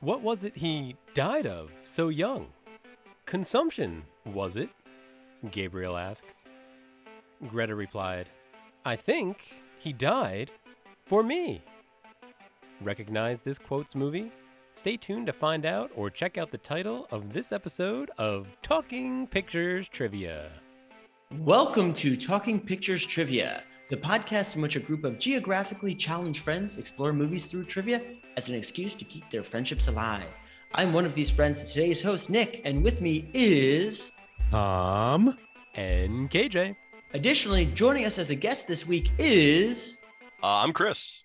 What was it he died of so young? Consumption, was it? Gabriel asks. Greta replied, I think he died for me. Recognize this quotes movie? Stay tuned to find out or check out the title of this episode of Talking Pictures Trivia. Welcome to Talking Pictures Trivia, the podcast in which a group of geographically challenged friends explore movies through trivia as an excuse to keep their friendships alive. I'm one of these friends, today's host, Nick, and with me is. Tom. And KJ. Additionally, joining us as a guest this week is. Uh, I'm Chris.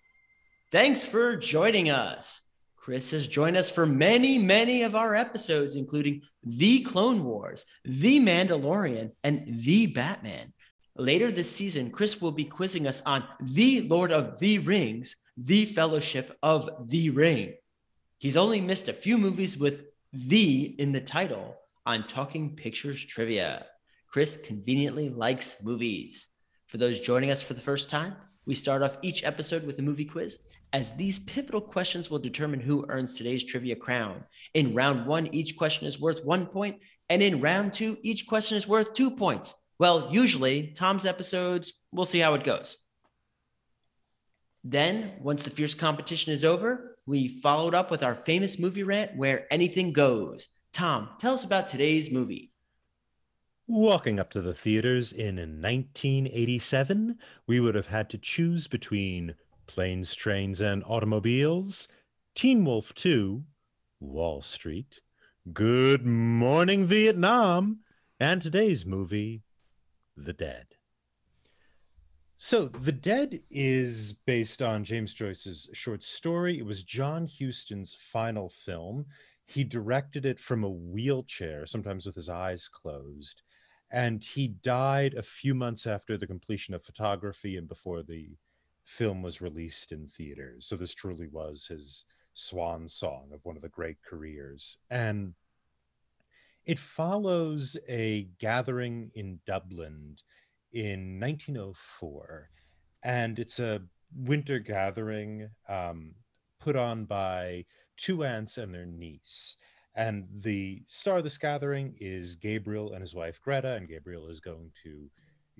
Thanks for joining us. Chris has joined us for many, many of our episodes, including The Clone Wars, The Mandalorian, and The Batman. Later this season, Chris will be quizzing us on The Lord of the Rings, The Fellowship of the Ring. He's only missed a few movies with The in the title on Talking Pictures Trivia. Chris conveniently likes movies. For those joining us for the first time, we start off each episode with a movie quiz, as these pivotal questions will determine who earns today's trivia crown. In round one, each question is worth one point, and in round two, each question is worth two points. Well, usually, Tom's episodes, we'll see how it goes. Then, once the fierce competition is over, we followed up with our famous movie rant where anything goes. Tom, tell us about today's movie. Walking up to the theaters in 1987, we would have had to choose between Planes, Trains, and Automobiles, Teen Wolf 2, Wall Street, Good Morning Vietnam, and today's movie, The Dead. So, The Dead is based on James Joyce's short story. It was John Huston's final film. He directed it from a wheelchair, sometimes with his eyes closed. And he died a few months after the completion of photography and before the film was released in theaters. So, this truly was his swan song of one of the great careers. And it follows a gathering in Dublin in 1904, and it's a winter gathering um, put on by two aunts and their niece. And the star of this gathering is Gabriel and his wife Greta, and Gabriel is going to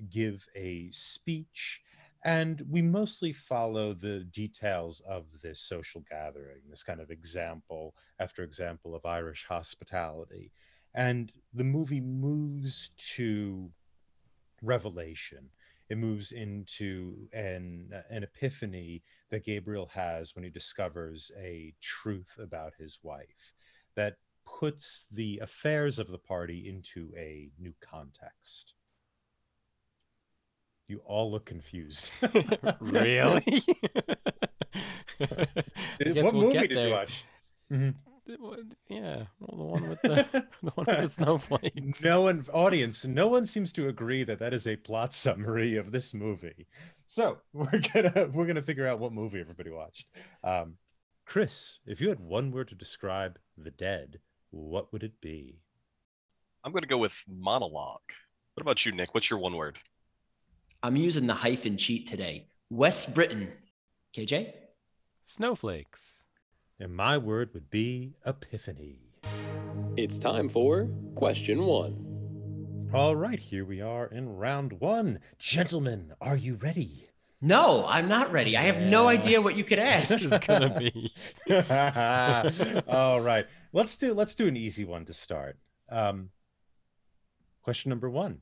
give a speech. And we mostly follow the details of this social gathering, this kind of example after example of Irish hospitality. And the movie moves to revelation. It moves into an an epiphany that Gabriel has when he discovers a truth about his wife that puts the affairs of the party into a new context. You all look confused. really? what we'll movie did there. you watch? Mhm. Yeah, well, the one with the, the one with the snowflakes. No one, audience, no one seems to agree that that is a plot summary of this movie. So we're gonna we're gonna figure out what movie everybody watched. Um, Chris, if you had one word to describe the dead, what would it be? I'm going to go with monologue. What about you, Nick? What's your one word? I'm using the hyphen cheat today. West Briton. KJ? Snowflakes. And my word would be epiphany. It's time for question one. All right, here we are in round one. Gentlemen, are you ready? No, I'm not ready. I have no idea what you could ask. This is gonna be. All right, let's do let's do an easy one to start. Um, question number one: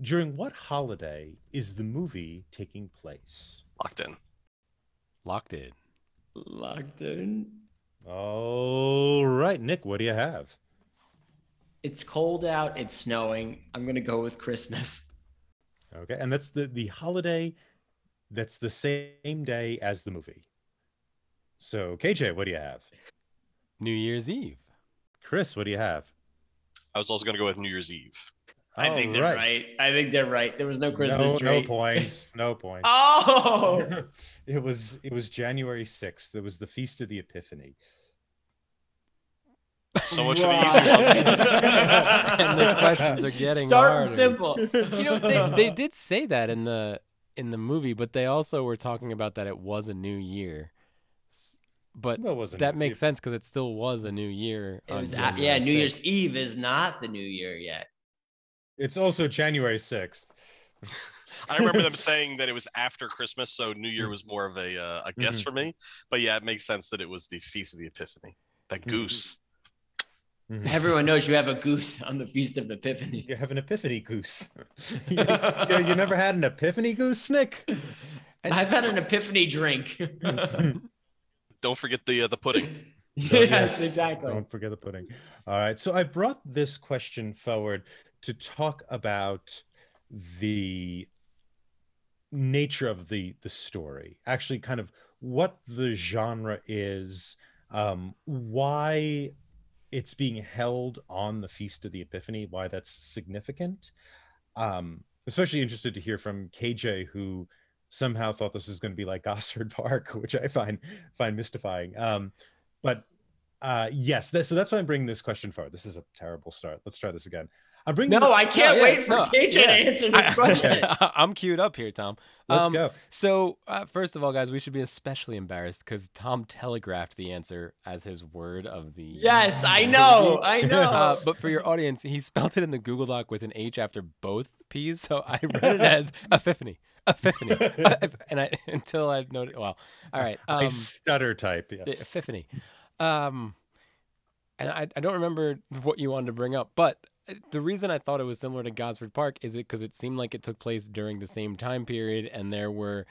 During what holiday is the movie taking place? Locked in. Locked in. Locked in. All right, Nick, what do you have? It's cold out. It's snowing. I'm going to go with Christmas. Okay, and that's the the holiday that's the same day as the movie. So, KJ, what do you have? New Year's Eve. Chris, what do you have? I was also going to go with New Year's Eve. I think they're right. I think they're right. There was no Christmas no, tree. no points. No points. Oh, it was it was January 6th. It was the Feast of the Epiphany. So much for the easy ones. and the questions are getting Start harder. simple. You know, they, they did say that in the in the movie, but they also were talking about that it was a new year. But Well, wasn't- that makes it- sense because it still was a new year. It was, January yeah, New Year's Eve is not the new year yet. It's also January 6th. I remember them saying that it was after Christmas, so New Year was more of a uh, a guess Mhm. for me. But yeah, it makes sense that it was the Feast of the Epiphany. That Mhm. goose. Mhm. Everyone knows you have a goose on the Feast of Epiphany. You have an epiphany goose. yeah, you never had an epiphany goose, Nick? I've had an epiphany drink. Don't forget the uh, the pudding. yes, exactly. Don't forget the pudding. All right. So I brought this question forward to talk about the nature of the the story. Actually, kind of what the genre is, um, why it's being held on the Feast of the Epiphany, why that's significant. Um, especially interested to hear from KJ, who somehow thought this was going to be like Gosford Park, which I find find mystifying. Um, but uh, yes, so that's why I'm bringing this question forward. This is a terrible start. Let's try this again. I'm bringing. No, I can't yeah, wait for no, KJ yeah. to answer this question. I'm queued up here, Tom. Let's Um, go. So, uh, first of all, guys, we should be especially embarrassed because Tom telegraphed the answer as his word of the yes, I know. I know. Uh, but for your audience, he spelled it in the Google Doc with an H after both P's, so I read it as epiphany, epiphany, and I until I noted. Well, all right, I um, stutter type. Yes. epiphany, um, and I, I don't remember what you wanted to bring up, but uh, the reason I thought it was similar to Gosford Park is it because it seemed like it took place during the same time period, and there were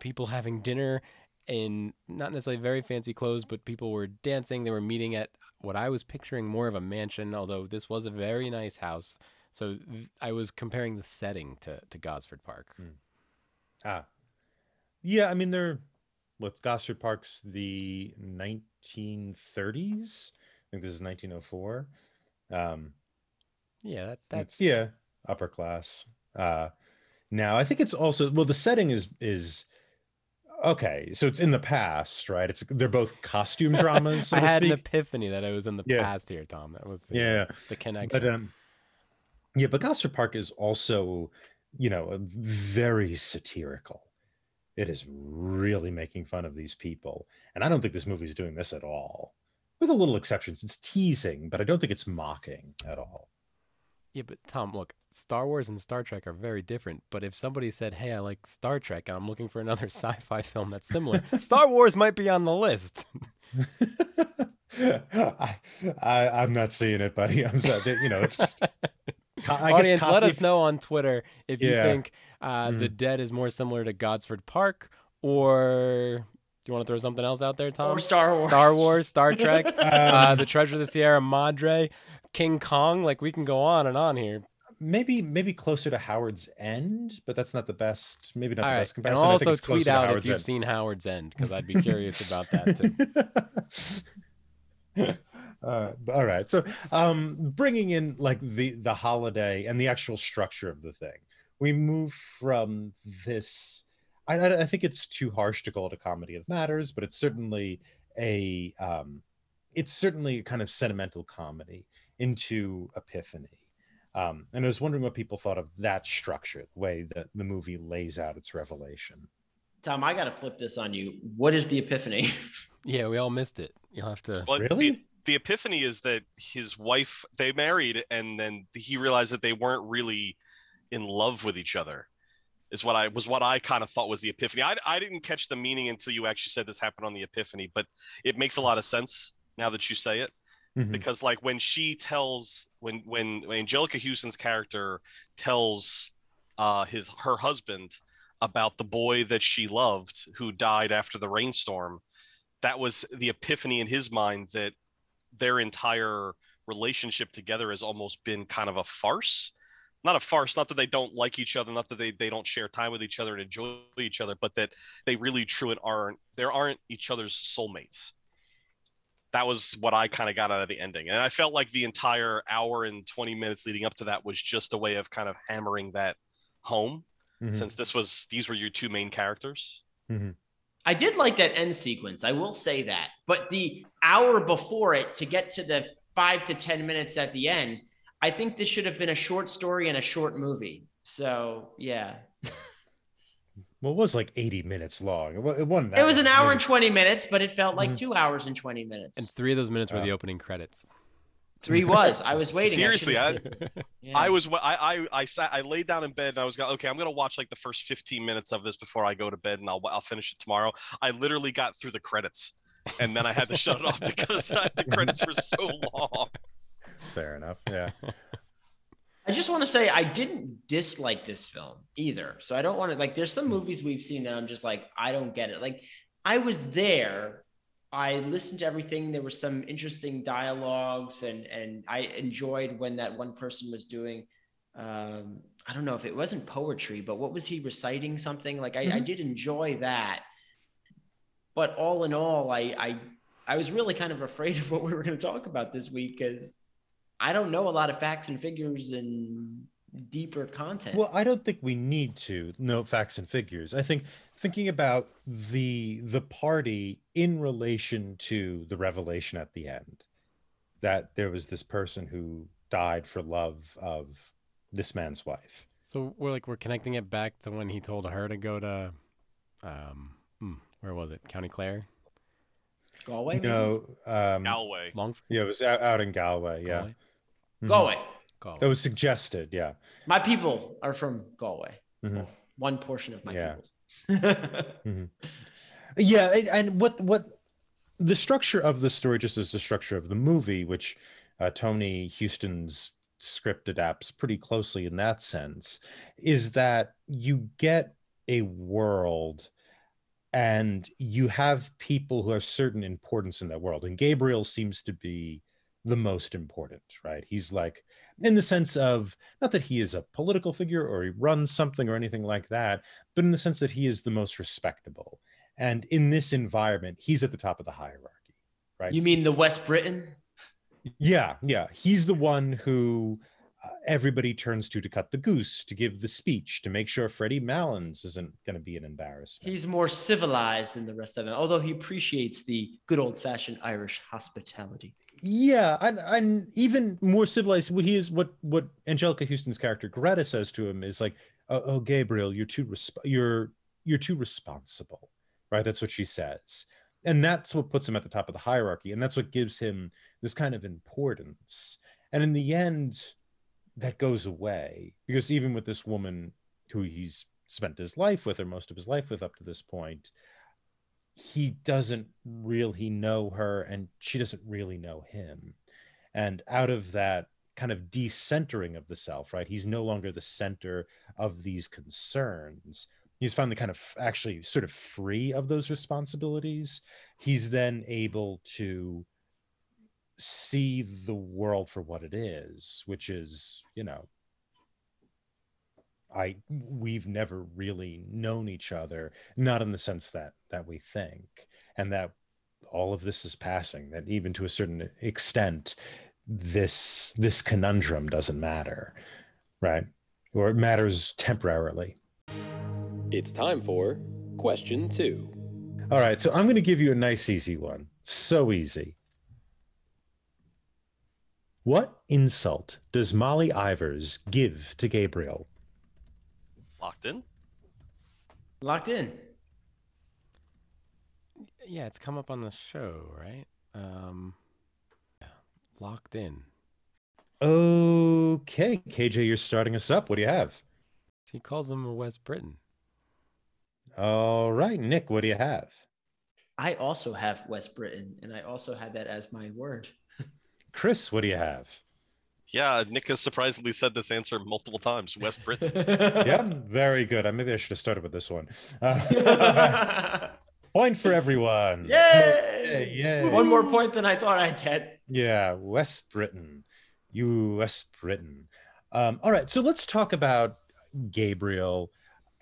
people having dinner in not necessarily very fancy clothes, but people were dancing. They were meeting at what I was picturing more of a mansion, although this was a very nice house. So th- I was comparing the setting to, to Gosford Park. Ah, yeah. I mean, they're what's Gosford Park's the 1930s. I think this is 1904. Um, Yeah, that, That's that's yeah, upper class. Uh now I think it's also well the setting is is okay, so it's in the past, right? It's they're both costume dramas. So I had an epiphany that I was in the Yeah. past here, Tom. That was the, yeah, the connection. but um yeah, but Gosford Park is also, you know, very satirical. It is really making fun of these people. And I don't think this movie is doing this at all. With a little exceptions. It's teasing, but I don't think it's mocking at all. Yeah, but Tom, look, Star Wars and Star Trek are very different. But if somebody said, "Hey, I like Star Trek and I'm looking for another sci-fi film that's similar," Star Wars might be on the list. I, I I'm not seeing it, buddy. I'm sorry. You know, it's just, I Audience, guess let us know on Twitter if you Yeah. think uh, The Dead is more similar to Gosford Park, or do you want to throw something else out there, Tom? or Star Wars. Star Wars, Star Trek, uh, Um, The Treasure of the Sierra Madre, King Kong. Like we can go on and on here. maybe maybe closer to Howard's End, but that's not the best. Maybe not All the right, best and comparison. I think also it's tweet out if you've End. seen Howard's End because I'd be curious about that too. uh, all right so um bringing in like the the holiday and the actual structure of the thing we move from this I, I I think it's too harsh to call it a comedy of matters but it's certainly a um it's certainly a kind of sentimental comedy into epiphany um and i was wondering what people thought of that structure the way that the movie lays out its revelation Tom, I got to flip this on you. What is the epiphany? Yeah, we all missed it. You'll have to. But Really? The, the epiphany is that his wife they married, and then he realized that they weren't really in love with each other. Is what I was what I kind of thought was the epiphany. I I didn't catch the meaning until you actually said this happened on the epiphany, but it makes a lot of sense now that you say it. Mhm. because like when she tells when when, when Anjelica Huston's character tells uh his her husband about the boy that she loved who died after the rainstorm that was the epiphany in his mind that their entire relationship together has almost been kind of a farce not a farce not that they don't like each other not that they, they don't share time with each other and enjoy each other but that they really truly aren't there aren't each other's soulmates that was what I kind of got out of the ending. And I felt like the entire hour and 20 minutes leading up to that was just a way of kind of hammering that home Mhm. since this was these were your two main characters. I did like that end sequence. I will say that. But the hour before it to get to the five to 10 minutes at the end, I think this should have been a short story and a short movie. So, yeah. Well, it was like 80 minutes long. It wasn't. that It was an hour and 20 minutes, but it felt like Mhm. two hours and 20 minutes. And three of those minutes were Yeah. the opening credits. Three was. I was waiting. Seriously, I, should've- yeah. I was I, I I sat I laid down in bed and I was going okay I'm gonna watch like the first 15 minutes of this before I go to bed and I'll I'll finish it tomorrow. I literally got through the credits and then I had to shut it off because the credits were so long. Fair enough. Yeah. I just want to say I didn't dislike this film either. So I don't want to like there's some movies we've seen that I'm just like I don't get it. Like I was there. I listened to everything. There were some interesting dialogues and and I enjoyed when that one person was doing um I don't know if it wasn't poetry, but what was he reciting something? Like I, I Mhm. did enjoy that. But all in all, I I I was really kind of afraid of what we were going to talk about this week because I don't know a lot of facts and figures and deeper content. Well, I don't think we need to know facts and figures. I think thinking about the the party in relation to the revelation at the end that there was this person who died for love of this man's wife. So we're like we're connecting it back to when he told her to go to, um, hmm, where was it? County Clare, Galway, maybe? No, um, Galway. Longford. yeah, it was out, out in Galway. Yeah, Galway? Mhm. Galway. Galway. That was suggested. Yeah. My people are from Galway. Mhm. One portion of my Yeah. people's. yeah and- and what what the structure of the story just as the structure of the movie which uh, tony huston's script adapts pretty closely in that sense is that you get a world and you have people who have certain importance in that world and gabriel seems to be the most important right? He's like in the sense of not that he is a political figure or he runs something or anything like that but in the sense that he is the most respectable. And in this environment he's at the top of the hierarchy right? You mean the West Briton? yeah yeah. He's the one who uh, everybody turns to to cut the goose to give the speech to make sure freddie malins isn't going to be an embarrassment. He's more civilized than the rest of them, although he appreciates the good old fashioned Irish hospitality. Yeah and, and even more civilized he is what what anjelica huston's character greta says to him is like oh, oh gabriel you're too resp- you're you're too responsible right? That's what she says. And that's what puts him at the top of the hierarchy and that's what gives him this kind of importance. And in the end that goes away because even with this woman who he's spent his life with or most of his life with up to this point he doesn't really know her and she doesn't really know him. And out of that kind of decentering of the self right he's no longer the center of these concerns. He's finally kind of actually sort of free of those responsibilities. He's then able to see the world for what it is which is you know i we've never really known each other not in the sense that that we think and that all of this is passing that even to a certain extent this this conundrum doesn't matter right? Or it matters temporarily. It's time for question two. all right so i'm going to give you a nice easy one. So easy. What insult does molly ivors give to gabriel Locked in. Locked in. Yeah, it's come up on the show, right? Um, yeah, locked in. okay kj you're starting us up what do you have She calls him a West Briton. all right nick what do you have I also have West Briton, and I also had that as my word. chris what do you have Yeah, Nick has surprisingly said this answer multiple times. West Briton. yeah very good maybe i should have started with this one Uh, point for everyone Yay! Yay. One more point than I thought I'd get. Yeah, West Briton. You West Briton. Um, all right, so let's talk about Gabriel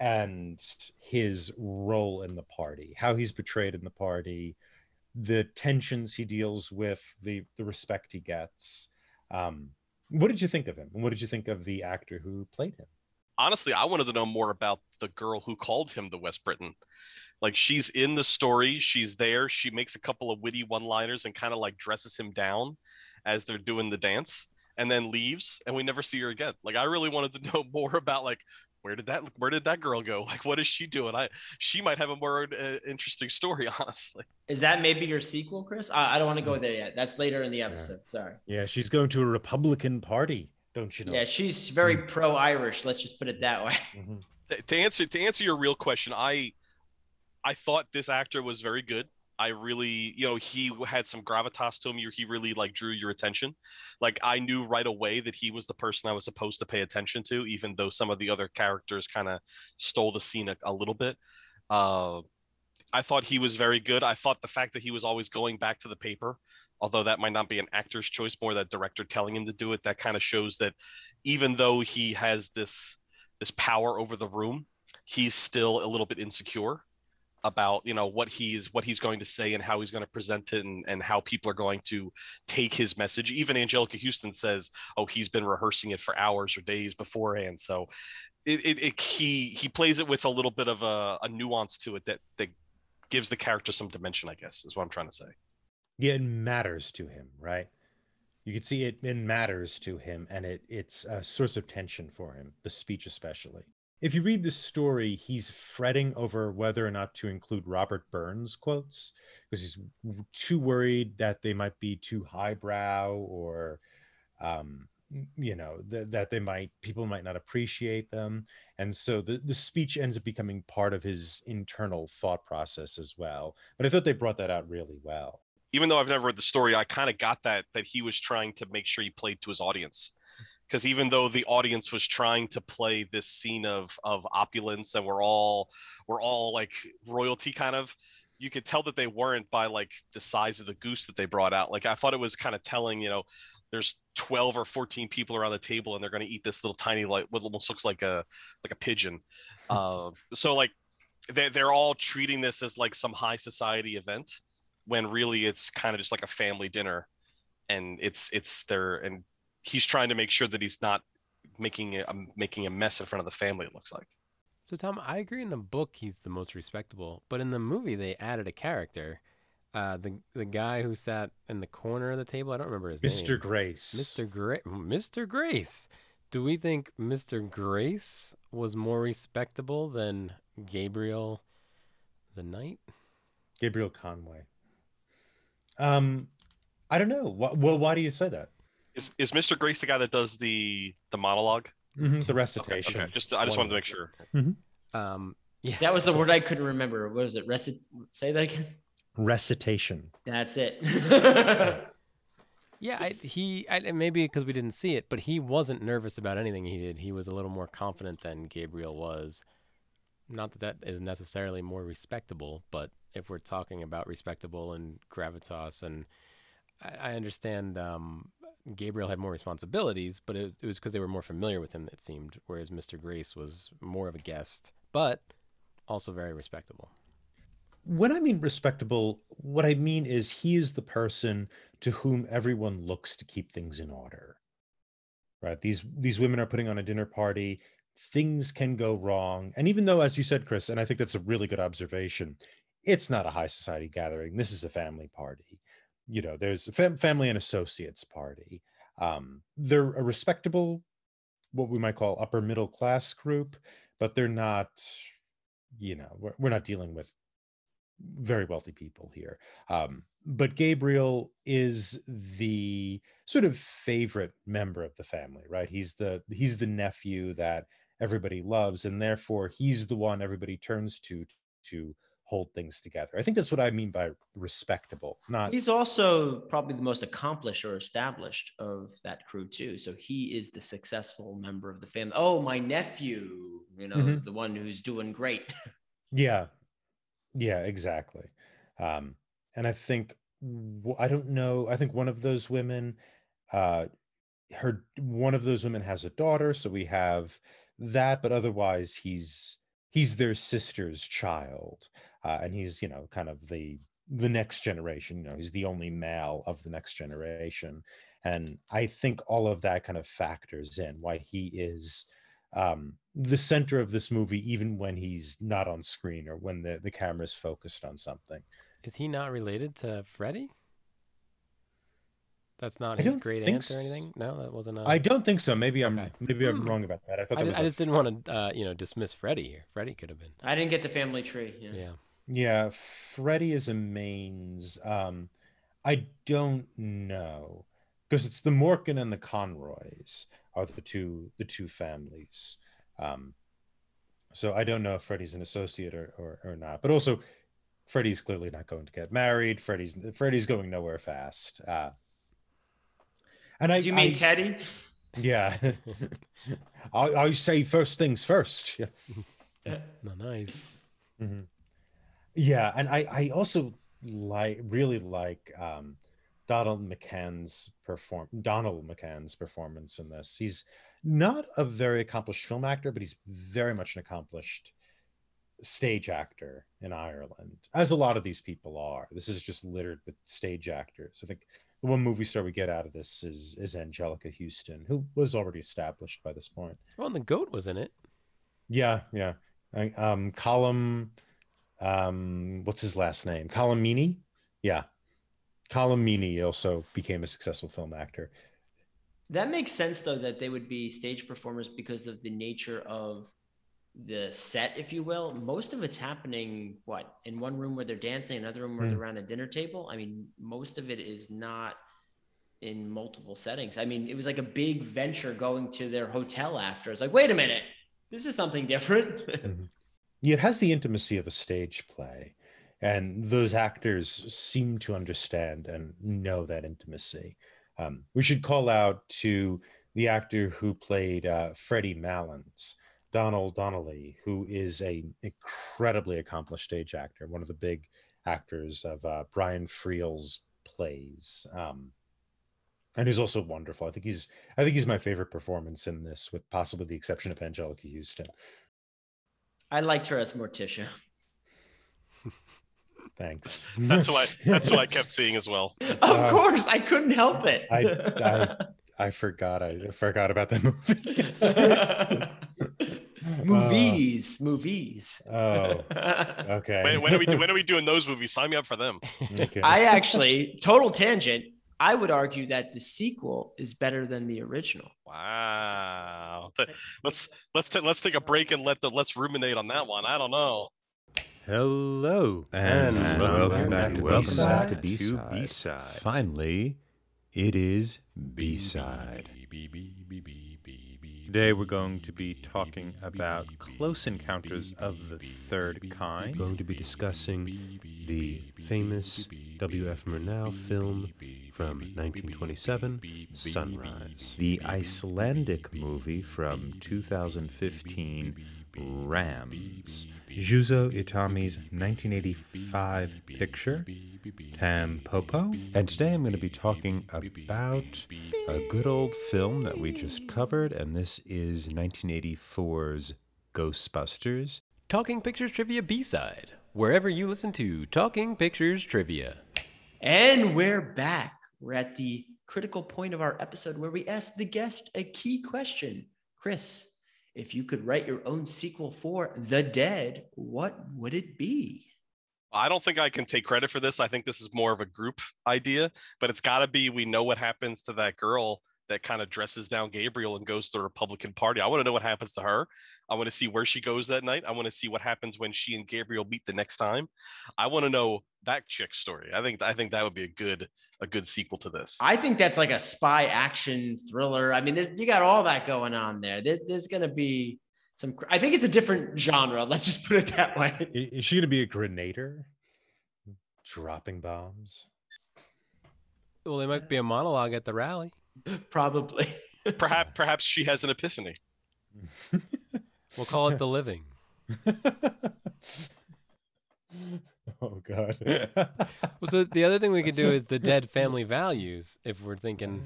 and his role in the party, how he's portrayed in the party, the tensions he deals with, the the respect he gets. Um, what did you think of him? And what did you think of the actor who played him? Honestly, I wanted to know more about the girl who called him the West Briton. Like she's in the story, she's there, she makes a couple of witty one-liners and kind of like dresses him down as they're doing the dance and then leaves and we never see her again. Like I really wanted to know more about like where did that where did that girl go? Like, what is she doing? I she might have a more uh, interesting story, honestly. Is that maybe your sequel, Chris? I, I don't want to go there yet. That's later in the episode. Sorry. Yeah, she's going to a Republican party, don't you know? Yeah, she's very pro-Irish. Let's just put it that way. Mhm. Th- to answer to answer your real question, I I thought this actor was very good. I really, you know, he had some gravitas to him. He really like drew your attention. Like I knew right away that he was the person I was supposed to pay attention to, even though some of the other characters kind of stole the scene a, a little bit. Uh, I thought he was very good. I thought the fact that he was always going back to the paper, although that might not be an actor's choice, more that director telling him to do it, that kind of shows that even though he has this this power over the room, he's still a little bit insecure about you know what he's what he's going to say and how he's going to present it and, and how people are going to take his message even anjelica huston says oh he's been rehearsing it for hours or days beforehand so it, it, it he he plays it with a little bit of a, a nuance to it that that gives the character some dimension i guess is what i'm trying to say Yeah, it matters to him, right? You can see it, it matters to him, and it it's a source of tension for him, the speech especially. If you read the story, he's fretting over whether or not to include Robert Burns quotes because he's too worried that they might be too highbrow or, um, you know, th- that they might people might not appreciate them, and so the the speech ends up becoming part of his internal thought process as well. But I thought they brought that out really well. even though I've never read the story, I kind of got that that he was trying to make sure he played to his audience. Because even though the audience was trying to play this scene of of opulence and we're all we're all like royalty kind of, you could tell that they weren't by like the size of the goose that they brought out. Like I thought it was kind of telling, you know, there's 12 or 14 people around the table and they're going to eat this little tiny like what almost looks like a like a pigeon. Uh, so like they they're all treating this as like some high society event when really it's kind of just like a family dinner and it's it's there and he's trying to make sure that he's not making a making a mess in front of the family it looks like So Tom, I agree in the book he's the most respectable, but in the movie they added a character, uh, the the guy who sat in the corner of the table. I don't remember his Mr. name. Mr. Grace. Mr. Gra- Mr. Grace. Do we think Mr. Grace was more respectable than Gabriel the Knight? Gabriel Conroy. Um, I don't know. Well, why do you say that? Is, is mr grace the guy that does the the monologue Mhm, The recitation. okay. just i just wanted to make sure Um, yeah. That was the word I couldn't remember. What is it? Recit. Say that again. Recitation. That's it. Yeah, I, he I, maybe because we didn't see it, but he wasn't nervous about anything he did. He was a little more confident than Gabriel was. Not that that is necessarily more respectable, but if we're talking about respectable and gravitas, and I, I understand um, Gabriel had more responsibilities, but it, it was because they were more familiar with him. It seemed, whereas Mr. Grace was more of a guest, but also very respectable. When I mean respectable, what I mean is he is the person to whom everyone looks to keep things in order. Right? These these women are putting on a dinner party. Things can go wrong. And even though, as you said, Chris, and I think that's a really good observation, it's not a high society gathering. This is a family party. You know, there's a fam- family and associates party. Um, they're a respectable, what we might call upper middle class group, but they're not, you know, we're, we're not dealing with very wealthy people here. Um, but Gabriel is the sort of favorite member of the family, right? He's the he's the nephew that everybody loves, and therefore he's the one everybody turns to to hold things together. I think that's what I mean by respectable, not He's also probably the most accomplished or established of that crew too. So he is the successful member of the family. Oh, my nephew, you know, Mhm. the one who's doing great. Yeah, yeah, exactly. Um, and I think I don't know. I think one of those women, uh, her one of those women has a daughter, so we have that. But otherwise, he's he's their sister's child, uh, and he's you know kind of the the next generation. You know, he's the only male of the next generation, and I think all of that kind of factors in why he is um, the center of this movie, even when he's not on screen or when the, the camera's focused on something. Is he not related to freddy That's not I his great think aunt or anything. No, that wasn't. A, I don't think so. Maybe I'm Okay. maybe I'm Hmm. wrong about that. I thought I, that di- was I a- just didn't want to, uh, you know, dismiss Freddie here. Freddie could have been. I didn't get the family tree. Yeah. Yeah. Yeah, Freddie is a mains. Um, I don't know because it's the Morkan and the Conroys are the two the two families. Um, so I don't know if Freddie's an associate or, or or not. But also, Freddie's clearly not going to get married. Freddie's Freddie's going nowhere fast. Uh, and I Do you mean I- Teddy? yeah. I, I say first things first. Yeah. No, nice. Mhm. Yeah, and I I also like really like um Donald McCann's perform Donald McCann's performance in this. He's not a very accomplished film actor, but he's very much an accomplished stage actor in Ireland, as a lot of these people are. This is just littered with stage actors. I think the one movie star we get out of this is is Anjelica Huston, who was already established by this point. Well, and the goat was in it. Yeah, yeah. I, um, Colm, um, what's his last name? Colm Meaney? Yeah. Colm Meaney also became a successful film actor. That makes sense though that they would be stage performers because of the nature of the set, if you will. Most of it's happening what in one room where they're dancing, another room where Hmm. they're around a dinner table. I mean, most of it is not in multiple settings. I mean, it was like a big venture going to their hotel after. It's like, wait a minute, this is something different. It has the intimacy of a stage play, and those actors seem to understand and know that intimacy. Um, we should call out to the actor who played uh, Freddie Malins, Donald Donnelly, who is an incredibly accomplished stage actor, one of the big actors of uh, Brian Friel's plays. Um, and he's also wonderful. I think he's I think he's my favorite performance in this, with possibly the exception of Anjelica Huston. I liked her as Morticia. Thanks. That's why. That's what I kept seeing as well. Of Uh, course, I couldn't help it. I- I forgot. I forgot about that movie. movies, movies. Uh, oh, okay. When, when are we? When are we doing those movies? Sign me up for them. okay. I actually, total tangent. I would argue that the sequel is better than the original. Wow. Th- Let's let's ta- let's take a break and let the let's ruminate on that one. I don't know. Hello And and welcome back to welcome back to B-Side. B-Side. B-Side. Finally, it is B-Side. Today we're going to be talking about Close Encounters of the Third Kind. We're going to be discussing the famous W.F. Murnau film from 1927, Sunrise. The Icelandic movie from 2015, Rams. Juzo Itami's 1985 picture, Tampopo. And today I'm going to be talking about a good old film that we just covered, and this is 1984's Ghostbusters. Talking Pictures Trivia B side. Wherever you listen to Talking Pictures Trivia. And we're back. We're at the critical point of our episode where we ask the guest a key question. Chris, if you could write your own sequel for The Dead, what would it be? I don't think I can take credit for this. I think this is more of a group idea, but it's got to be we know what happens to that girl that kind of dresses down Gabriel and goes to the Republican Party. I want to know what happens to her. I want to see where she goes that night. I want to see what happens when she and Gabriel meet the next time. I want to know that chick's story. I think I think that would be a good a good sequel to this. I think that's like a spy action thriller. I mean, you got all that going on there. There- there's going to be some, I think it's a different genre. Let's just put it that way. Is she going to be a grenader? Dropping bombs? Well, there might be a monologue at the rally. Probably. perhaps perhaps she has an epiphany. We'll call it The Living. oh, God. Well, so the other thing we could do is the dead family values if we're thinking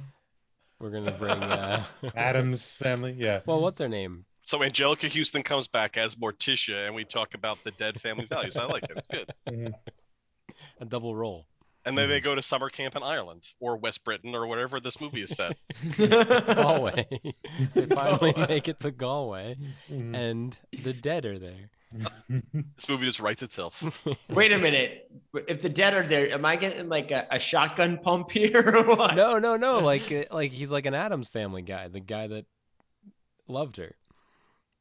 we're going to bring. Uh, Adam's family? Yeah. well, what's her name? So Anjelica Huston comes back as Morticia, and we talk about the dead family values. I like it. It's good. A double role. And then they go to summer camp in Ireland or West Britain or wherever this movie is set. Galway. they finally make it to Galway, Mhm. and the dead are there. this movie just writes itself. Wait a minute. if the dead are there, am I getting like a, a shotgun pump here or what? No, no, no. Like, uh, like he's like an Addams Family guy, the guy that loved her.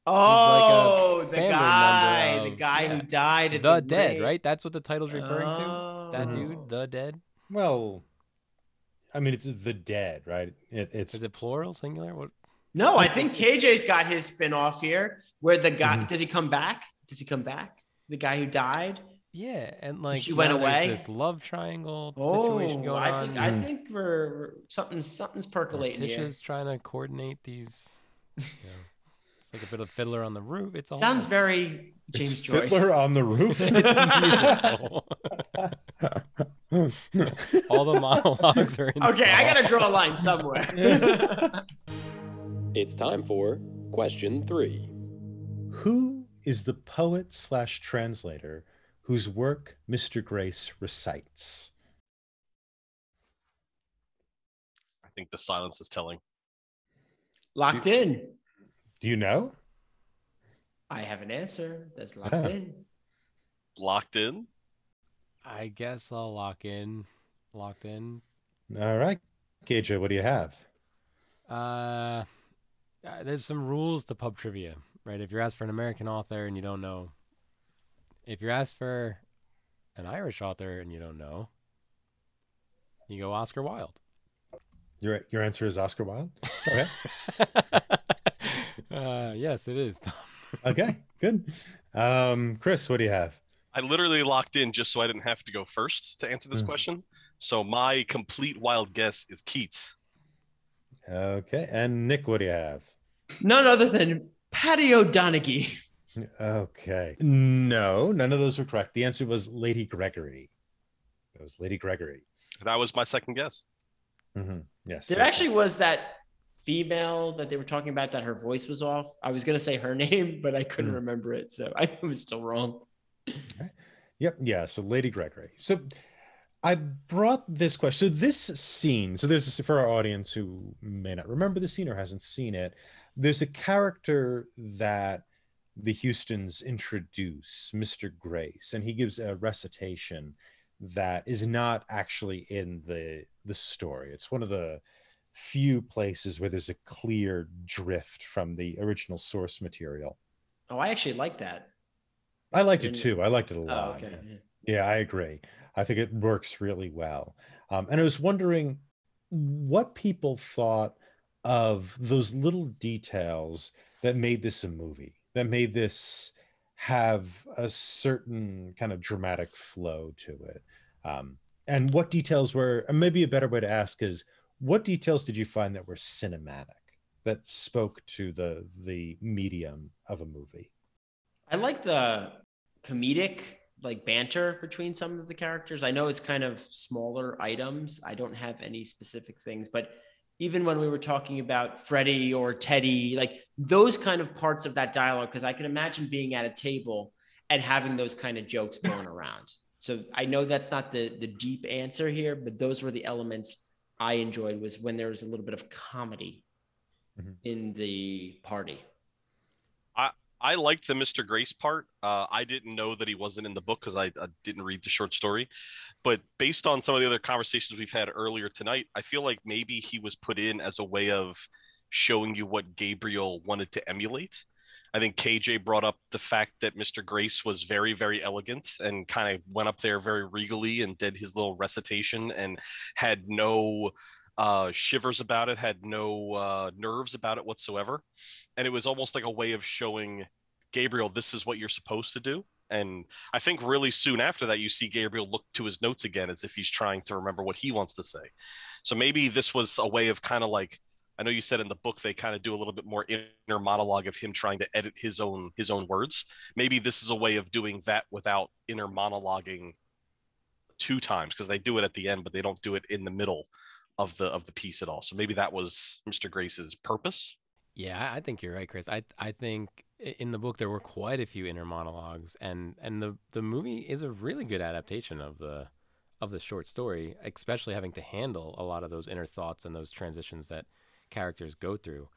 Oh, the family member guy, the of- guy yeah. who died at The the, Dead, grave. right? That's what the title's referring to. That Oh. dude, the Dead. Well, I mean, it's the dead, right? It, it's Is it plural, singular? What? No, I think KJ's got his spin off here where the guy Mhm. does he come back? Does he come back? The guy who died? Yeah, and like She went away? This love triangle Oh, situation going I on. think I Mm. think we're, we're something something's percolating here. Tisha's trying to coordinate these. You know, it's like a bit of Fiddler on the Roof. It's all Sounds very James it's Joyce. Fiddler on the roof. it's all the monologues are in. Okay, I gotta draw a line somewhere. It's time for question three. Who is the poet slash translator whose work Mr. Grace recites? I think the silence is telling. locked in. Do you know? I have an answer that's locked in. Locked in. I guess I'll lock in. Locked in. All right, KJ, what do you have? Uh, uh, there's some rules to pub trivia, right? If you're asked for an American author and you don't know, if you're asked for an Irish author and you don't know, you go Oscar Wilde. Your your answer is Oscar Wilde. Okay. uh, yes, it is. okay, good. Um, Chris, what do you have? I literally locked in just so I didn't have to go first to answer this Mm. question. So my complete wild guess is Keats. Okay, and Nick, what do you have? None other than Patty O'Donoghue. Okay, no, none of those were correct. The answer was Lady Gregory. It was Lady Gregory. That was my second guess. hmm Yes. There actually was that female that they were talking about that her voice was off. I was gonna say her name, but I couldn't Mm. remember it, so I was still wrong. Yep. Yeah. So Lady Gregory. So I brought this question. So this scene. So there's for our audience who may not remember the scene or hasn't seen it. There's a character that the Hustons introduce, Mr. Grace, and he gives a recitation that is not actually in the the story. It's one of the few places where there's a clear drift from the original source material. Oh, I actually like that. I liked it too. I liked it a Oh, lot. okay. Yeah, I agree. I think it works really well. Um, and I was wondering what people thought of those little details that made this a movie, that made this have a certain kind of dramatic flow to it. Um, and what details were, maybe a better way to ask is, what details did you find that were cinematic, that spoke to the the medium of a movie? I like the comedic like banter between some of the characters. I know it's kind of smaller items. I don't have any specific things, but even when we were talking about Freddie or Teddy, like those kind of parts of that dialogue, because I can imagine being at a table and having those kind of jokes going around. So I know that's not the the deep answer here, but those were the elements I enjoyed was when there was a little bit of comedy Mhm. in the party. I I liked the Mr. Grace part. Uh, I didn't know that he wasn't in the book because I, I didn't read the short story. But based on some of the other conversations we've had earlier tonight, I feel like maybe he was put in as a way of showing you what Gabriel wanted to emulate. I think KJ brought up the fact that Mr. Grace was very, very elegant and kind of went up there very regally and did his little recitation and had no uh, shivers about it, had no uh, nerves about it whatsoever. And it was almost like a way of showing Gabriel, this is what you're supposed to do. And I think really soon after that, you see Gabriel look to his notes again as if he's trying to remember what he wants to say. So maybe this was a way of kind of like, I know you said in the book they kind of do a little bit more inner monologue of him trying to edit his own his own words. Maybe this is a way of doing that without inner monologuing two times because they do it at the end, but they don't do it in the middle of the of the piece at all. So maybe that was Mr. Grace's purpose. Yeah, I- think you're right, Chris. I I think in the book there were quite a few inner monologues, and and the the movie is a really good adaptation of the of the short story, especially having to handle a lot of those inner thoughts and those transitions that characters go through.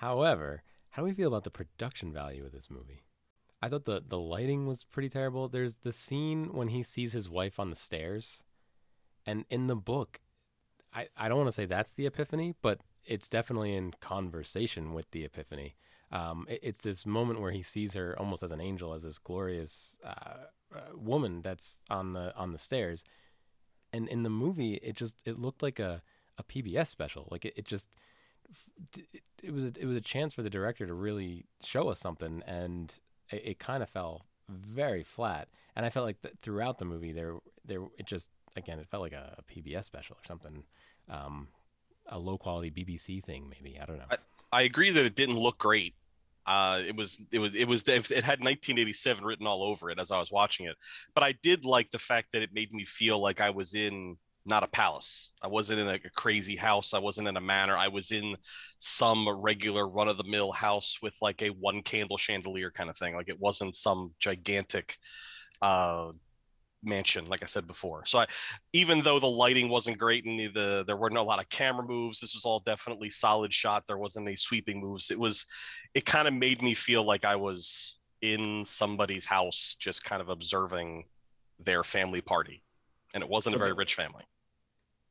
However, how do we feel about the production value of this movie? I thought the the lighting was pretty terrible. There's the scene when he sees his wife on the stairs, and in the book, I I don't want to say that's the epiphany, but it's definitely in conversation with the epiphany. Um, it- it's this moment where he sees her almost as an angel, as this glorious uh, uh, woman that's on the on the stairs, and in the movie, it just it looked like a a PBS special. Like it, it just it, was a, it was a chance for the director to really show us something, and it, it kind of fell very flat. And I felt like that throughout the movie, there there it just again it felt like a, a PBS special or something, um, a low quality BBC thing maybe. I don't know. I agree that it didn't look great. Uh, it was it was it was it had 1987 written all over it as I was watching it, but I did like the fact that it made me feel like I was in not a palace. I wasn't in a, a crazy house. I wasn't in a manor. I was in some regular run of the mill house with like a one candle chandelier kind of thing. Like it wasn't some gigantic uh mansion like i said before so i even though the lighting wasn't great and the, the there weren't a lot of camera moves this was all definitely solid shot there wasn't any sweeping moves it was it kind of made me feel like i was in somebody's house just kind of observing their family party and it wasn't a very rich family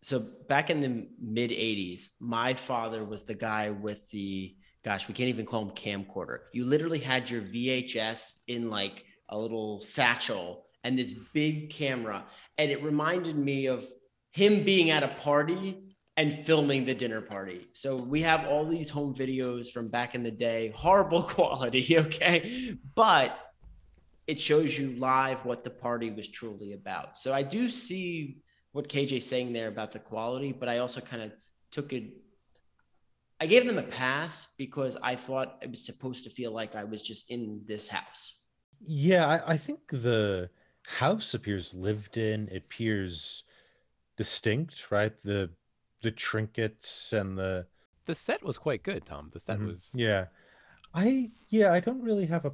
so back in the mid 80s my father was the guy with the gosh we can't even call him camcorder. You literally had your vhs in like a little satchel and this big camera. And it reminded me of him being at a party and filming the dinner party. So we have all these home videos from back in the day. Horrible quality okay? But it shows you live what the party was truly about. So i do see what KJ's saying there about the quality, but I also kind of took it. I gave them a pass because I thought it was supposed to feel like I was just in this house. Yeah, I, I think the house appears lived in. It appears distinct, right? The the trinkets and the The set was quite good, Tom. The set Mhm. was yeah. I yeah, I don't really have a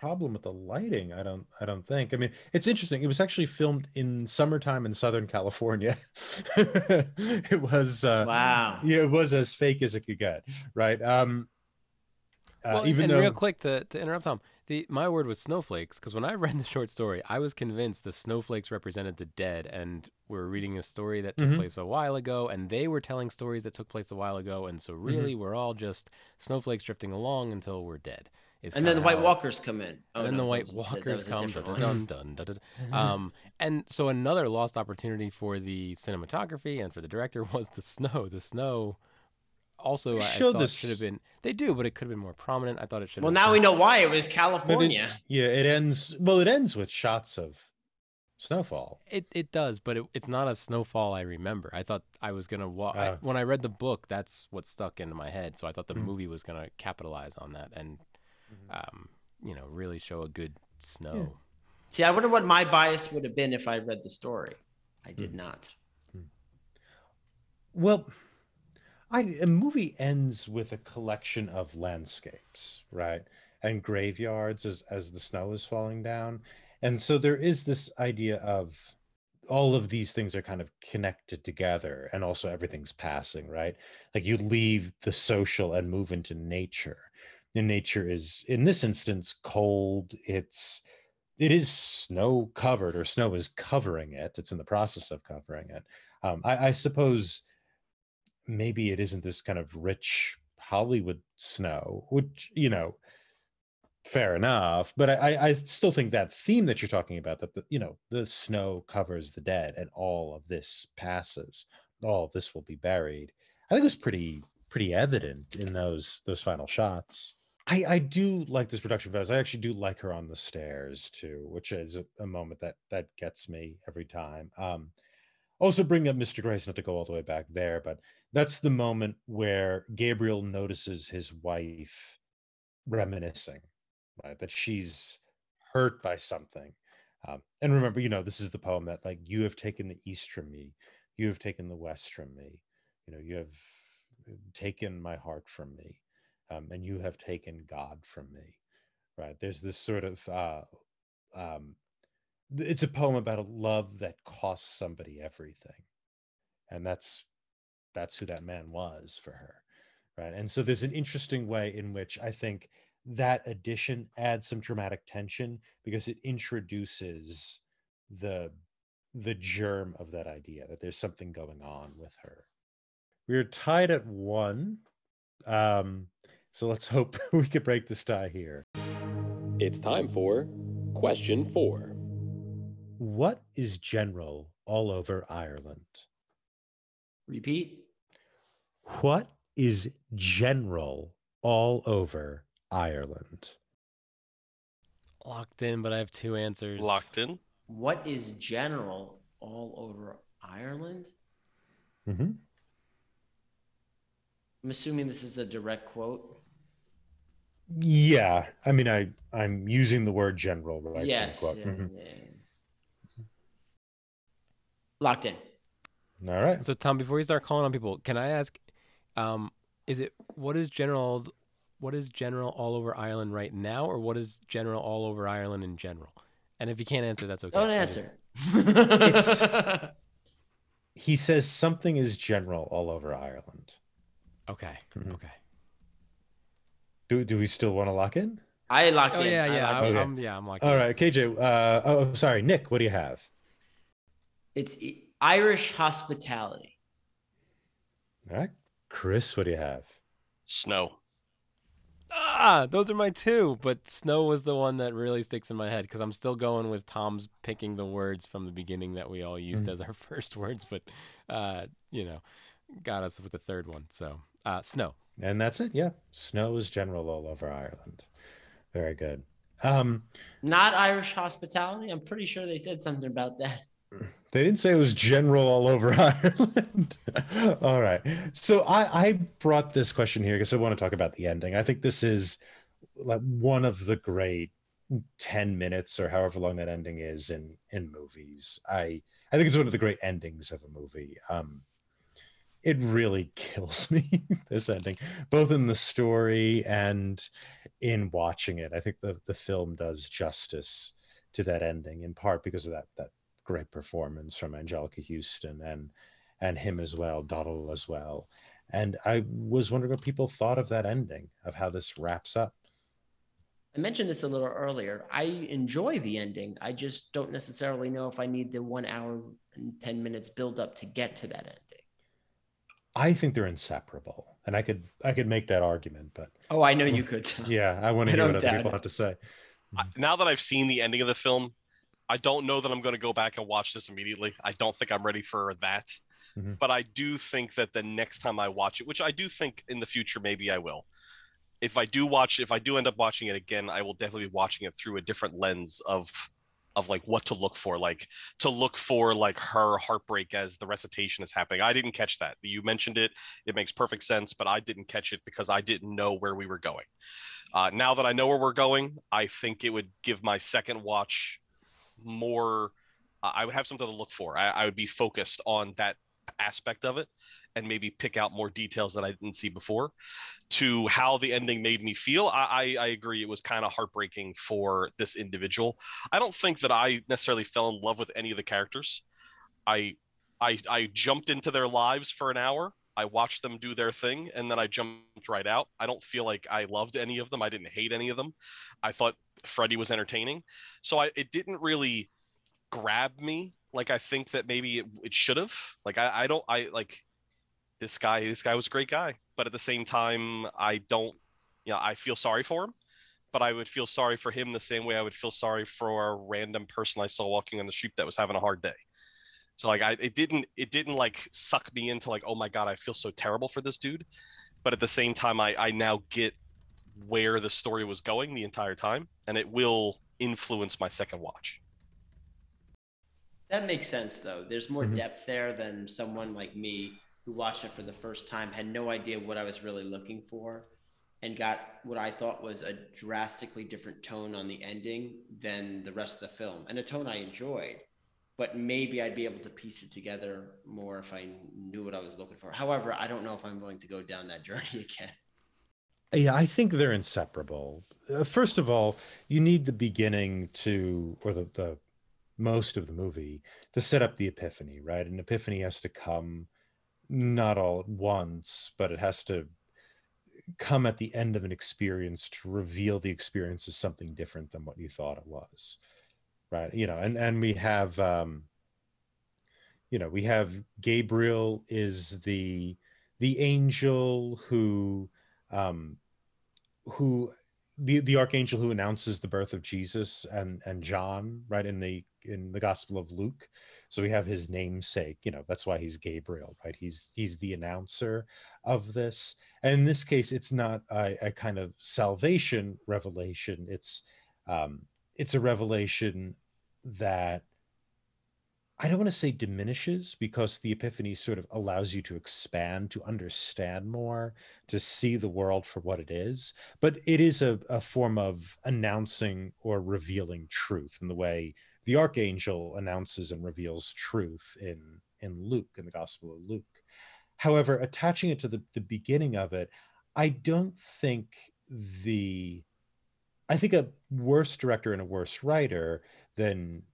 problem with the lighting. I don't I don't think. I mean, it's interesting. It was actually filmed in summertime in Southern California. it was uh Wow. yeah, it was as fake as it could get, right? Um uh, well, even and though real quick to, to interrupt Tom, the my word was snowflakes because when I read the short story, I was convinced the snowflakes represented the dead, and we are reading a story that took Mhm. place a while ago, and they were telling stories that took place a while ago, and so really we're all just snowflakes drifting along until we're dead. Is And then the White how- Walkers come in. Oh, and then no, the White was- that- that Walkers come. Dun, dun, dun, dun, dun. Um, and so another lost opportunity for the cinematography and for the director was the snow. The snow also They I, I thought this- should have been. They do, but it could have been more prominent. I thought it should. Have been. Well, have now we know why it was but it- California. yeah, it ends well, it ends with shots of snowfall. It it does, but it, it's not a snowfall I remember. I thought I was gonna walk Oh. when I read the book. That's what stuck into my head. So I thought the Mhm. movie was gonna capitalize on that and, um, you know, really show a good snow. See, I wonder what my bias would have been if I read the story. I did Hmm. not. Well, I a movie ends with a collection of landscapes, right? And graveyards as as the snow is falling down. And so there is this idea of all of these things are kind of connected together and also everything's passing, right? Like you leave the social and move into nature. And nature is in this instance cold, it's it is snow covered or snow is covering it. It's in the process of covering it. Um, I, I suppose maybe it isn't this kind of rich Hollywood snow, which you know, fair enough. But I, I- I still think that theme that you're talking about, that the you know the snow covers the dead, and all of this passes, all of this will be buried. I think it was pretty pretty evident in those those final shots. I, I do like this production value. I actually do like her on the stairs too, which is a, a moment that that gets me every time. Um, also bring up Mr. Grace, not to go all the way back there, but that's the moment where Gabriel notices his wife reminiscing, right? That she's hurt by something. Um, and remember, you know, this is the poem that like you have taken the east from me, you have taken the west from me, you know, you have taken my heart from me, um, and you have taken God from me, right? There's this sort of, uh, um, it's a poem about a love that costs somebody everything and that's that's who that man was for her right and so there's an interesting way in which i think that addition adds some dramatic tension because it introduces the the germ of that idea that there's something going on with her. We're tied at one. Um, so let's hope we could break this tie here. It's time for question four. What is general all over Ireland? Repeat. What is general all over Ireland? Locked in, but I have two answers. Locked in. What is general all over Ireland? Mm-hmm. I'm assuming this is a direct quote. Yeah, I mean, I I'm using the word general, right? yes. Quote. yeah, Mhm. yeah. Locked in. All right. So Tom, before you start calling on people, can I ask, um, is it what is general, what is general all over Ireland right now, or what is general all over Ireland in general? And if you can't answer, that's okay. Don't I just- answer. He says something is general all over Ireland. Okay. Mhm. Okay. Do do we still want to lock in? I locked Oh in. yeah, I yeah. locked I'm, in. Okay. I'm, yeah, I'm like. All right, KJ. Uh, oh, sorry, Nick. What do you have? It's Irish hospitality. All right, Chris. What do you have? Snow. Ah, those are my two, but snow was the one that really sticks in my head because I'm still going with Tom's picking the words from the beginning that we all used Mm. as our first words, but uh, you know, got us with the third one. So, uh, snow. And that's it. Yeah, snow is general all over Ireland. Very good. Um, Not Irish hospitality. I'm pretty sure they said something about that. They didn't say it was general all over Ireland. all right. So I, I brought this question here because I want to talk about the ending. I think this is like one of the great 10 minutes or however long that ending is in in movies. I I think it's one of the great endings of a movie. Um it really kills me this ending both in the story and in watching it. I think the the film does justice to that ending in part because of that that great performance from Anjelica Huston and and him as well, Donald as well. And I was wondering what people thought of that ending, of how this wraps up. I mentioned this a little earlier. I enjoy the ending. I just don't necessarily know if I need the one hour and 10 minutes build up to get to that ending. I think they're inseparable, and I could I could make that argument, but Oh, I know you could. Yeah, I want to I hear what other people it. have to say. Now that I've seen the ending of the film, I don't know that I'm going to go back and watch this immediately. I don't think I'm ready for that. Mhm. But I do think that the next time I watch it, which I do think in the future maybe I will. If I do watch if I do end up watching it again, I will definitely be watching it through a different lens of of like what to look for, like to look for like her heartbreak as the recitation is happening. I didn't catch that. You mentioned it. It makes perfect sense, but I didn't catch it because I didn't know where we were going. Uh, now that I know where we're going, I think it would give my second watch more. Uh, I would have something to look for. I, I would be focused on that aspect of it and maybe pick out more details that I didn't see before. To how the ending made me feel, I, I, I agree. It was kind of heartbreaking for this individual. I don't think that I necessarily fell in love with any of the characters. I, I, I jumped into their lives for an hour. I watched them do their thing and then I jumped right out. I don't feel like I loved any of them. I didn't hate any of them. I thought Freddie was entertaining. So I, it didn't really grab me like I think that maybe it, it should have. Like I, I don't I like this guy this guy was a great guy, but at the same time I don't you know, I feel sorry for him, but I would feel sorry for him the same way I would feel sorry for a random person I saw walking on the street that was having a hard day. So like I it didn't it didn't like suck me into like oh my god I feel so terrible for this dude, but at the same time I I now get where the story was going the entire time and it will influence my second watch. That makes sense, though. There's more Mhm. depth there than someone like me who watched it for the first time, had no idea what I was really looking for, and got what I thought was a drastically different tone on the ending than the rest of the film, and a tone I enjoyed. But maybe I'd be able to piece it together more if I knew what I was looking for. However, I don't know if I'm going to go down that journey again. Yeah, I think they're inseparable. Uh, first of all, you need the beginning to, or the, the most of the movie to set up the epiphany, right? An epiphany has to come not all at once, but it has to come at the end of an experience to reveal the experience as something different than what you thought it was right? You know and and we have um you know we have gabriel is the the angel who um who the the archangel who announces the birth of jesus and and john right in the in the gospel of luke so we have his namesake you know that's why he's gabriel right? He's he's the announcer of this. And in this case it's not a, a kind of salvation revelation. It's um it's a revelation that I don't want to say diminishes because the epiphany sort of allows you to expand, to understand more, to see the world for what it is. But it is a, a form of announcing or revealing truth in the way the archangel announces and reveals truth in, in Luke, in the Gospel of Luke. However, attaching it to the, the beginning of it, I don't think the I think a worse director and a worse writer than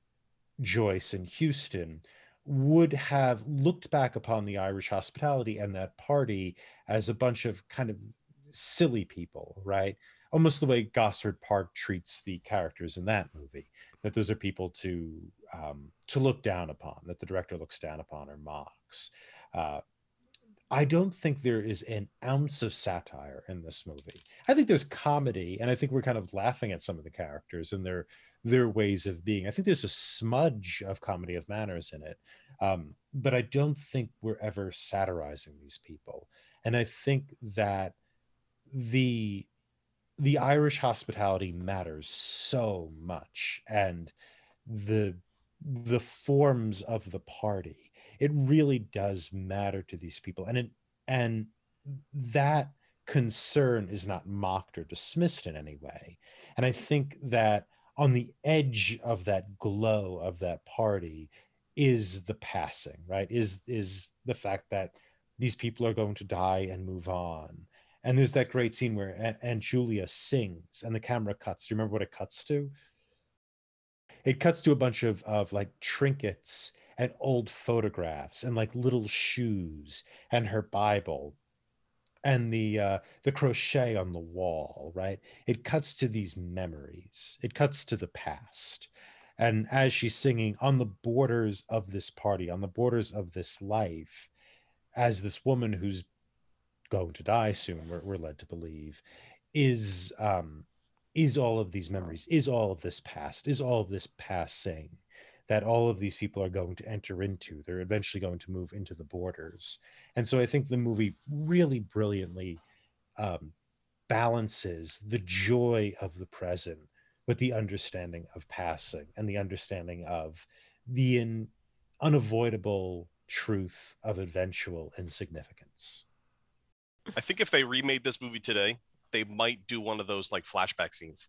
Joyce and Huston would have looked back upon the Irish hospitality and that party as a bunch of kind of silly people, right? Almost the way Gosford Park treats the characters in that movie. That those are people to um, to look down upon. That the director looks down upon or mocks. Uh, I don't think there is an ounce of satire in this movie. I think there's comedy, and I think we're kind of laughing at some of the characters and their their ways of being. I think there's a smudge of comedy of manners in it, um, but I don't think we're ever satirizing these people. And I think that the the Irish hospitality matters so much, and the the forms of the party. It really does matter to these people, and it and that concern is not mocked or dismissed in any way. And I think that on the edge of that glow of that party is the passing right is is the fact that these people are going to die and move on and there's that great scene where Aunt Julia sings and the camera cuts do you remember what it cuts to it cuts to a bunch of of like trinkets and old photographs and like little shoes and her bible and the uh, the crochet on the wall, right? It cuts to these memories. It cuts to the past. And as she's singing on the borders of this party, on the borders of this life, as this woman who's going to die soon, we're, we're led to believe, is um, is all of these memories, is all of this past, is all of this passing that all of these people are going to enter into. They're eventually going to move into the borders. And so I think the movie really brilliantly um, balances the joy of the present with the understanding of passing and the understanding of the in, unavoidable truth of eventual insignificance. I think if they remade this movie today, they might do one of those like flashback scenes.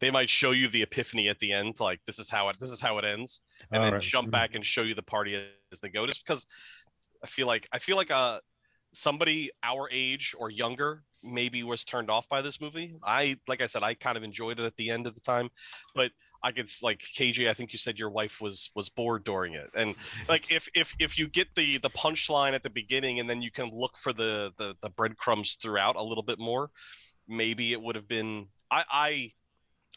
They might show you the epiphany at the end, like this is how it this is how it ends, and All then right. jump mm-hmm. back and show you the party as they go. Just because I feel like I feel like uh somebody our age or younger maybe was turned off by this movie. I like I said, I kind of enjoyed it at the end of the time, but I could like KJ. I think you said your wife was was bored during it, and like if if if you get the the punchline at the beginning and then you can look for the the, the breadcrumbs throughout a little bit more, maybe it would have been I, I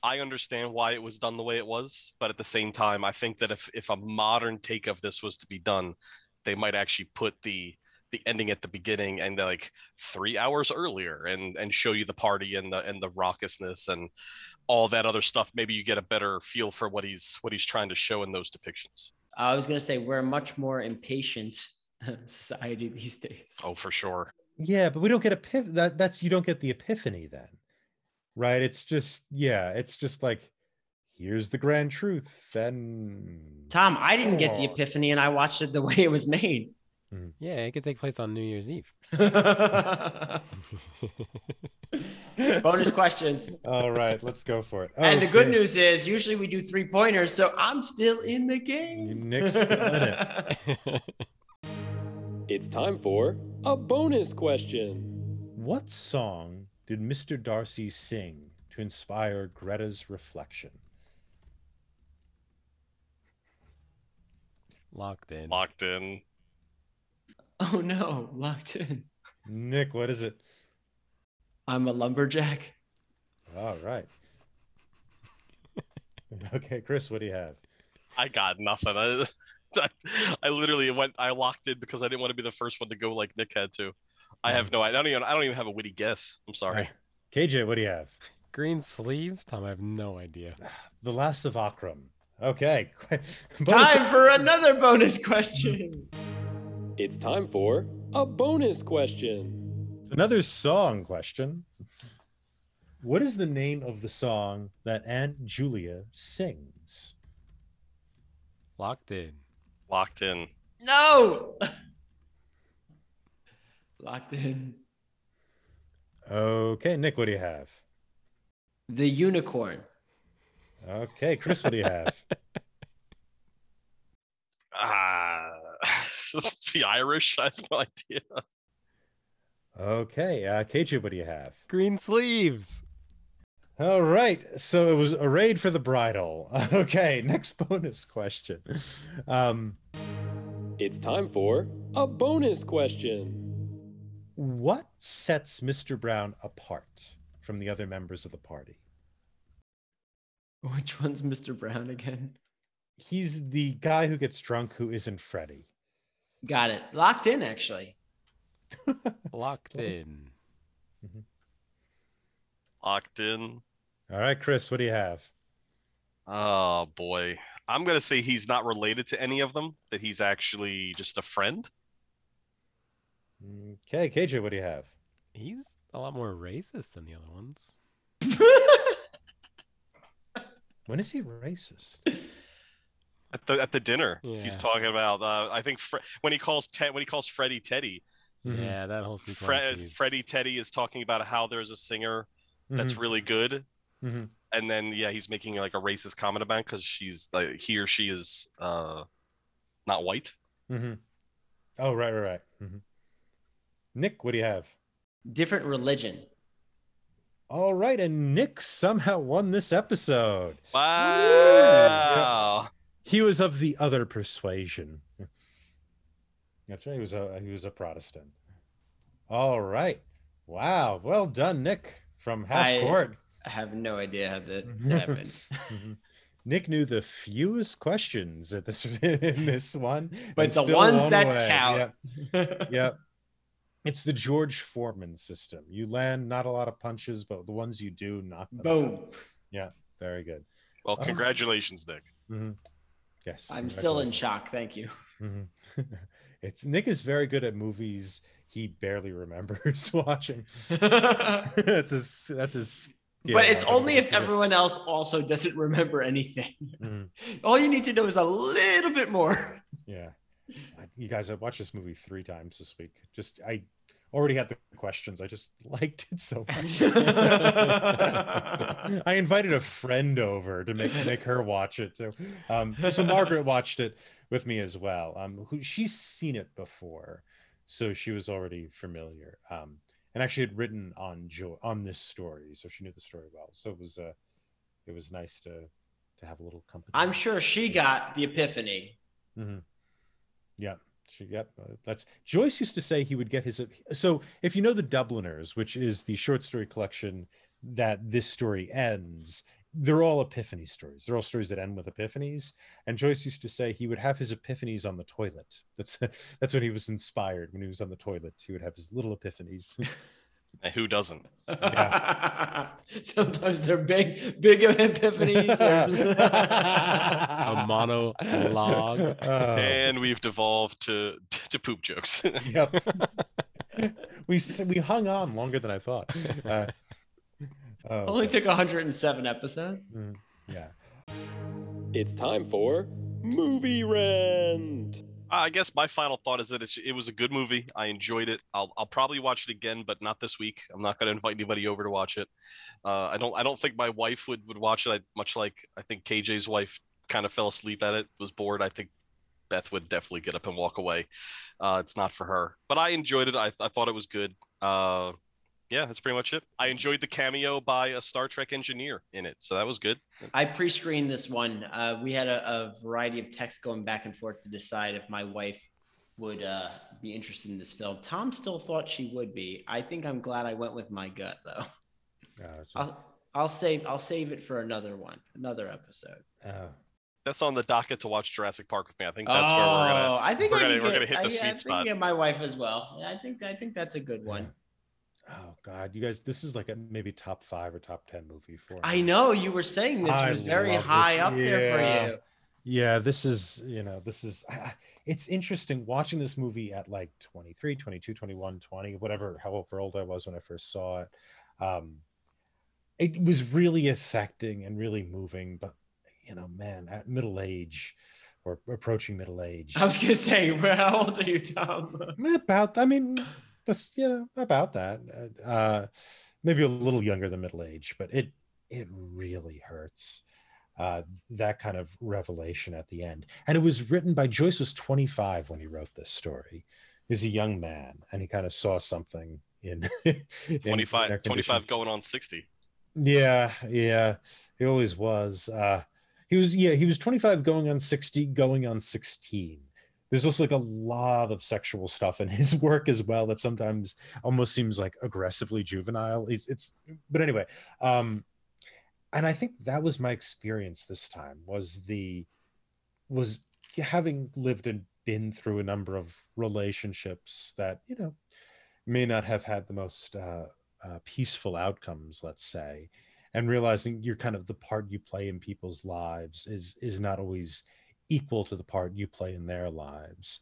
I understand why it was done the way it was, but at the same time, I think that if if a modern take of this was to be done, they might actually put the the ending at the beginning and like three hours earlier and and show you the party and the and the raucousness and all that other stuff maybe you get a better feel for what he's what he's trying to show in those depictions i was going to say we're a much more impatient society these days oh for sure yeah, but we don't get a that that's you don't get the epiphany then. Right? It's just yeah, it's just like here's the grand truth. Then Tom, I didn't get the oh. epiphany and I watched it the way it was made. Mm-hmm. Yeah, it could take place on New Year's Eve. Bonus questions. All right, let's go for it. And the good news is, usually we do three pointers, so I'm still in the game. Nick's in it. It's time for a bonus question. What song did Mr. D'Arcy sing to inspire Greta's reflection? Locked in. Locked in. Oh no, locked in. Nick, what is it? I'm a lumberjack. All right. okay, Chris, what do you have? I got nothing. I, I literally went. I locked in because I didn't want to be the first one to go like Nick had to. I have no. I don't even. I don't even have a witty guess. I'm sorry. Right. KJ, what do you have? Green sleeves? Tom, I have no idea. The Lass of Aughrim. Okay. Time for another bonus question. It's time for a bonus question. Another song question. What is the name of the song that Aunt Julia sings? Locked in. Locked in. No. Locked in. Okay, Nick, what do you have? The unicorn. Okay, Chris, what do you have? Ah, the Irish. I have no idea. Okay, uh, KJ, what do you have? Green sleeves. All right, so it was arrayed for the bridal. Okay, next bonus question. Um, It's time for a bonus question. what sets Mr. Brown apart from the other members of the party? Which one's Mr. Brown again? He's the guy who gets drunk who isn't Freddy. Got it. Locked in, actually. Locked Close. in. Mm-hmm. Locked in. All right, Chris, what do you have? Oh boy. I'm gonna say he's not related to any of them. That he's actually just a friend. Mm, okay, KJ, what do you have? He's a lot more racist than the other ones. When is he racist? At the at the dinner, Yeah. he's talking about. Uh, I think Fre- when he calls Ted, when he calls Freddie Teddy, Mhm. Yeah, that whole sequence. Fre- he's- Freddie Teddy is talking about how there's a singer that's really good, Mhm. and then yeah, he's making like a racist comment about because she's like he or she is uh not white. Mhm. Oh, right, right, right. Mhm. Nick, what do you have? Different religion. All right, and Nick somehow won this episode. Wow. He was of the other persuasion. That's right. He was a he was a Protestant. All right. Wow. Well done, Nick from half I- court. I have no idea how that happened. Nick knew the fewest questions at this in this one, But the ones that away. count. Yep. yep. It's the George Foreman system. You land not a lot of punches, but the ones you do, knock them out. Boom. Very good. Well, Oh. congratulations, Nick. Mhm. Yes. I'm still in shock. Thank you. Mhm. it's Nick is very good at movies he barely remembers watching. that's his. That's his. But it's only if everyone. else also doesn't remember anything. Mhm. All you need to know is a little bit more. Yeah. You guys, I watched this movie three times this week. Just I already had the questions. I just liked it so much. I invited a friend over to make make her watch it too. Um, so Margaret watched it with me as well. Um, who she's seen it before, so she was already familiar. Um, and actually had written on jo- on this story, so she knew the story well. So it was uh, it was nice to to have a little company. I'm sure she got the epiphany. Mm-hmm. Yeah. She, yep. uh, That's Joyce used to say he would get his. So if you know the Dubliners, which is the short story collection that this story ends, they're all epiphany stories. They're all stories that end with epiphanies. And Joyce used to say he would have his epiphanies on the toilet. That's that's when he was inspired. When he was on the toilet, he would have his little epiphanies. And who doesn't? Sometimes they're big, big epiphanies. A monologue. Oh, and we've devolved to to poop jokes. yep. we we hung on longer than I thought. Uh, oh, Only okay. took 107 episodes. Mm, yeah. It's time for Movie Rent. I guess my final thought is that it was a good movie. I enjoyed it. I'll, I'll probably watch it again, but not this week. I'm not going to invite anybody over to watch it. Uh, I don't I don't think my wife would would watch it. I, much like I think KJ's wife kind of fell asleep at it, was bored. I think Beth would definitely get up and walk away. Uh, it's not for her, but I enjoyed it. I, I thought it was good. Uh, yeah, that's pretty much it. I enjoyed the cameo by a Star Trek engineer in it, so that was good. I pre-screened this one. Uh, we had a, a variety of texts going back and forth to decide if my wife would uh, be interested in this film. Tom still thought she would be. I think I'm glad I went with my gut though. So- I'll I'll save I'll save it for another one, another episode. uh, That's on the docket to watch Jurassic Park with me. I think that's where we're gonna. Oh, I think we're I gonna- can we're get- gonna hit the I- sweet I think spot. Get my wife as well. I think I think that's a good one. Oh God, you guys, this is like a maybe top five or top ten movie for. I know you were saying this I was very high this. up there for you. Yeah, this is, you know, this is, I- it's interesting watching this movie at like 23, 22, 21, 20, whatever, however old I was when I first saw it. Um, it was really affecting and really moving, but, you know, man, at middle age or approaching middle age, I was gonna say, well, how old are you, Tom? about, I mean, that's, you know, about that. Uh, maybe a little younger than middle age, but it, it really hurts uh, that kind of revelation at the end. And it was written by Joyce was 25 when he wrote this story. He's a young man and he kind of saw something in, in 25 25 going on 60. Yeah, yeah. He always was. Uh he was yeah, he was 25 going on 60, going on 16. There's also like a lot of sexual stuff in his work as well that sometimes almost seems like aggressively juvenile. It's, it's but anyway, um and I think that was my experience this time was the was having lived and been through a number of relationships that, you know, may not have had the most uh uh, peaceful outcomes, let's say, and realizing you're kind of the part you play in people's lives is is not always equal to the part you play in their lives.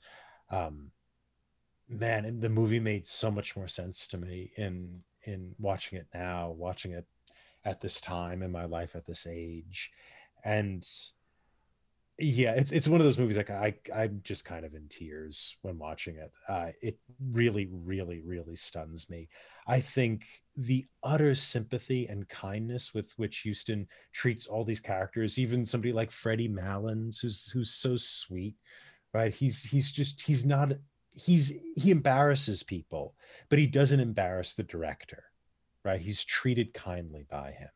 Um, man, the movie made so much more sense to me in in watching it now, watching it at this time in my life at this age, and yeah, it's it's one of those movies like I I'm just kind of in tears when watching it. Uh, it really, really, really stuns me. I think the utter sympathy and kindness with which Huston treats all these characters, even somebody like Freddie Malins, who's who's so sweet, right? He's he's just he's not he's he embarrasses people, but he doesn't embarrass the director, right? He's treated kindly by him.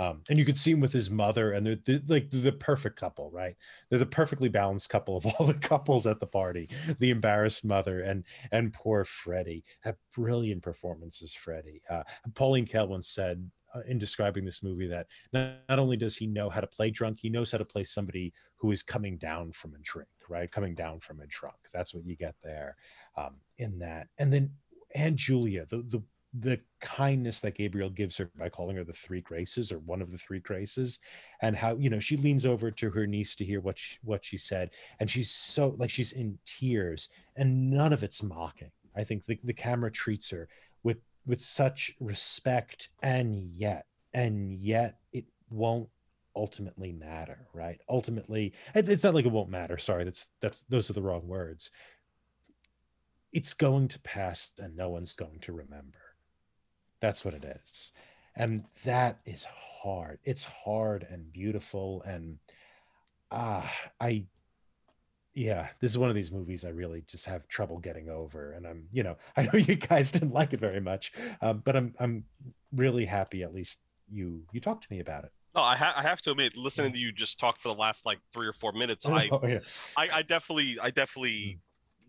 Um, and you could see him with his mother, and they're, they're like they're the perfect couple, right? They're the perfectly balanced couple of all the couples at the party. The embarrassed mother and and poor Freddie have brilliant performances. Freddie, uh, Pauline Kael once said uh, in describing this movie that not, not only does he know how to play drunk, he knows how to play somebody who is coming down from a drink, right? Coming down from a drunk. That's what you get there um, in that. And then and Julia, the the the kindness that Gabriel gives her by calling her the three graces or one of the three graces and how you know she leans over to her niece to hear what she, what she said and she's so like she's in tears and none of it's mocking. I think the, the camera treats her with with such respect and yet and yet it won't ultimately matter right? Ultimately it's, not like it won't matter. Sorry that's that's those are the wrong words. It's going to pass and no one's going to remember that's what it is. And that is hard. It's hard and beautiful. And ah, I, yeah, this is one of these movies I really just have trouble getting over. And I'm, you know, I know you guys didn't like it very much, um, but I'm, I'm really happy at least you, you talked to me about it. No, I, ha- I have to admit, listening to you just talk for the last like three or four minutes, I, Oh, yeah. I, I definitely, I definitely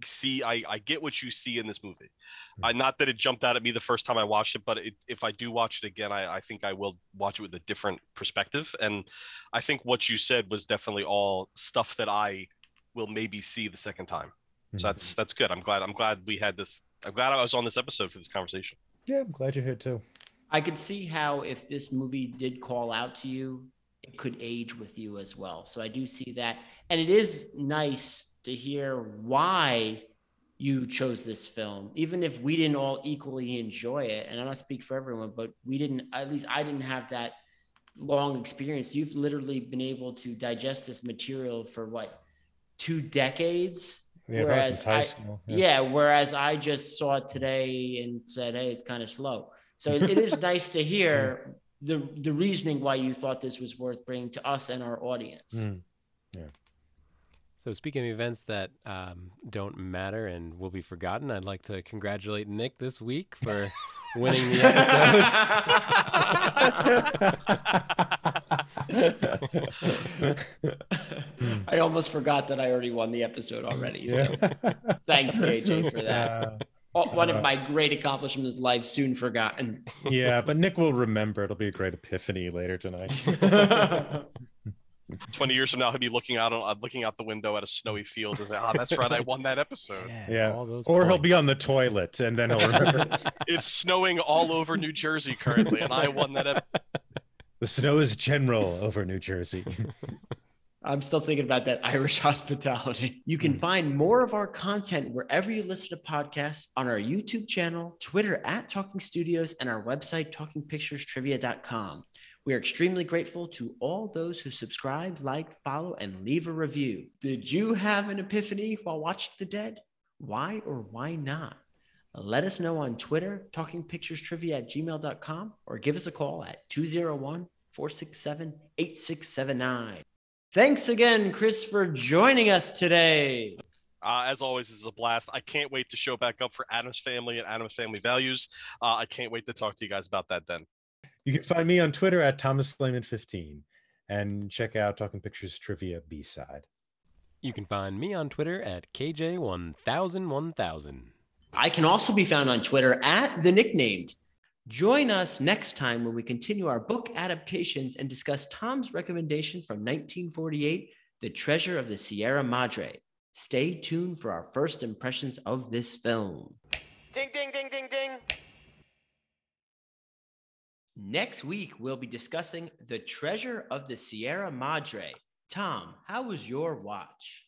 see, I, I get what you see in this movie. Hmm. I, not that it jumped out at me the first time I watched it, but it, if I do watch it again, I, I think I will watch it with a different perspective. And I think what you said was definitely all stuff that I will maybe see the second time. So that's mm-hmm. that's good. I'm glad. I'm glad we had this. I'm glad I was on this episode for this conversation. Yeah, I'm glad you're here too. I could see how if this movie did call out to you, it could age with you as well. So I do see that. And it is nice to hear why you chose this film, even if we didn't all equally enjoy it. And I don't speak for everyone, but we didn't, at least I didn't have that long experience. You've literally been able to digest this material for what, two decades? Yeah, since high school. Yeah. whereas I just saw it today and said, "Hey, it's kind of slow." So it, is nice to hear the the reasoning why you thought this was worth bringing to us and our audience. Mm. So, speaking of events that um, don't matter and will be forgotten, I'd like to congratulate Nick this week for winning the episode. I almost forgot that I already won the episode already. So thanks, KJ, for that. Oh, one of my great accomplishments in life, soon forgotten. yeah, but Nick will remember. It'll be a great epiphany later tonight. 20 years from now, he'll be looking out on, uh, looking out the window at a snowy field and say, "Ah, that's right, I won that episode." yeah, all those or he'll be on the toilet and then he'll remember. It's snowing all over New Jersey currently, and I won that. Ep- the snow is general over New Jersey. I'm still thinking about that Irish hospitality. You can find more of our content wherever you listen to podcasts on our YouTube channel, Twitter at Talking Studios, and our website, talkingpicturestrivia.com. We are extremely grateful to all those who subscribe, like, follow, and leave a review. Did you have an epiphany while watching The Dead? Why or why not? Let us know on Twitter, talkingpicturestrivia at gmail.com, or give us a call at 201 467 8679. Thanks again, Chris, for joining us today. uh, as always, this is a blast. I can't wait to show back up for Addams Family and Addams Family Values. Uh, I can't wait to talk to you guys about that then. You can find me on Twitter at Thomas Slayman15 and check out Talking Pictures Trivia B side. You can find me on Twitter at KJ10001000. I can also be found on Twitter at the nicknamed. Join us next time when we continue our book adaptations and discuss Tom's recommendation from 1948, The Treasure of the Sierra Madre. Stay tuned for our first impressions of this film. Ding, ding, ding, ding, ding. Next week, we'll be discussing The Treasure of the Sierra Madre. Tom, how was your watch?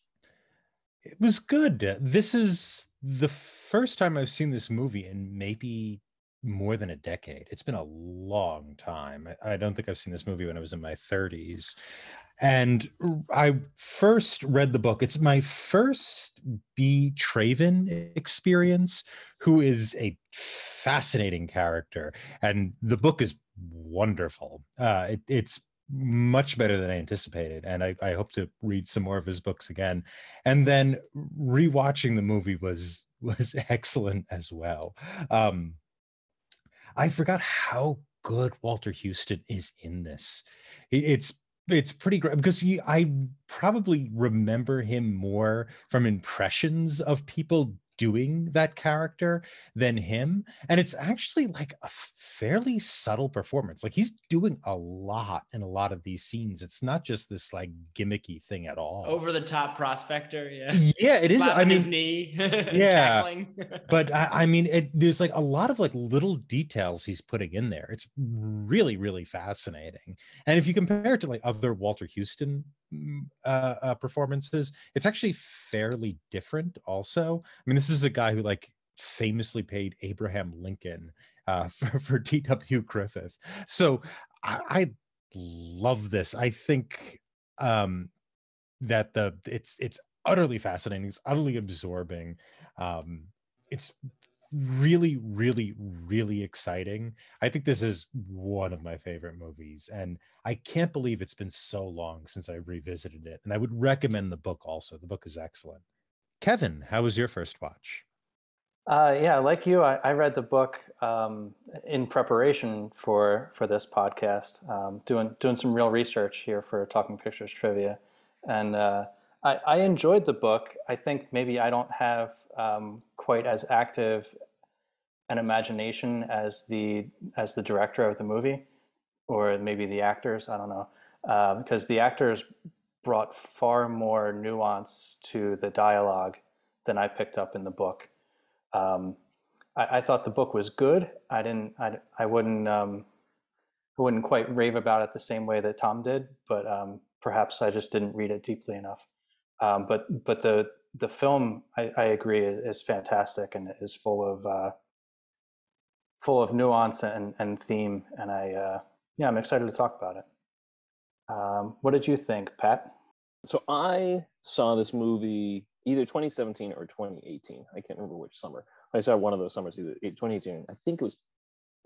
It was good. This is the first time I've seen this movie in maybe more than a decade. It's been a long time. I, don't think I've seen this movie when I was in my 30s. And I first read the book. It's my first B. Traven experience, who is a fascinating character. And the book is wonderful. Uh, it, it's much better than I anticipated. And I, I hope to read some more of his books again. And then rewatching the movie was was excellent as well. Um, I forgot how good Walter Huston is in this. It's it's pretty great because he, I probably remember him more from impressions of people doing that character than him and it's actually like a fairly subtle performance like he's doing a lot in a lot of these scenes it's not just this like gimmicky thing at all Over the top prospector, yeah. yeah it is Slapping i mean his knee. Yeah. but I, I mean it there's like a lot of like little details he's putting in there it's really really fascinating and if you compare it to like other walter huston mm, uh, uh performances it's actually fairly different also i mean this is a guy who like famously paid abraham lincoln uh for, for dw griffith. So i, I love this. I think um that the it's it's utterly fascinating. It's utterly absorbing. Um it's really really really exciting. I think this is one of my favorite movies and i can't believe it's been so long since i revisited it and i would recommend the book also. The book is excellent kevin how was your first watch Uh, yeah, like you, I, I read the book um, in preparation for for this podcast, um, doing doing some real research here for Talking Pictures Trivia, and uh, I, I enjoyed the book. I think maybe I don't have um, quite as active an imagination as the as the director of the movie, or maybe the actors. I don't know, uh, because the actors brought far more nuance to the dialogue than I picked up in the book. Um, I, I thought the book was good. I didn't. I, I wouldn't. Um, I wouldn't quite rave about it the same way that Tom did, but um, perhaps I just didn't read it deeply enough. Um, but but the the film, I, I agree, is fantastic and is full of uh, full of nuance and, and theme. And I uh, yeah, I'm excited to talk about it. Um, what did you think, Pat? So I saw this movie either 2017 or 2018. I can't remember which summer. I saw one of those summers, either 2018. I think it was,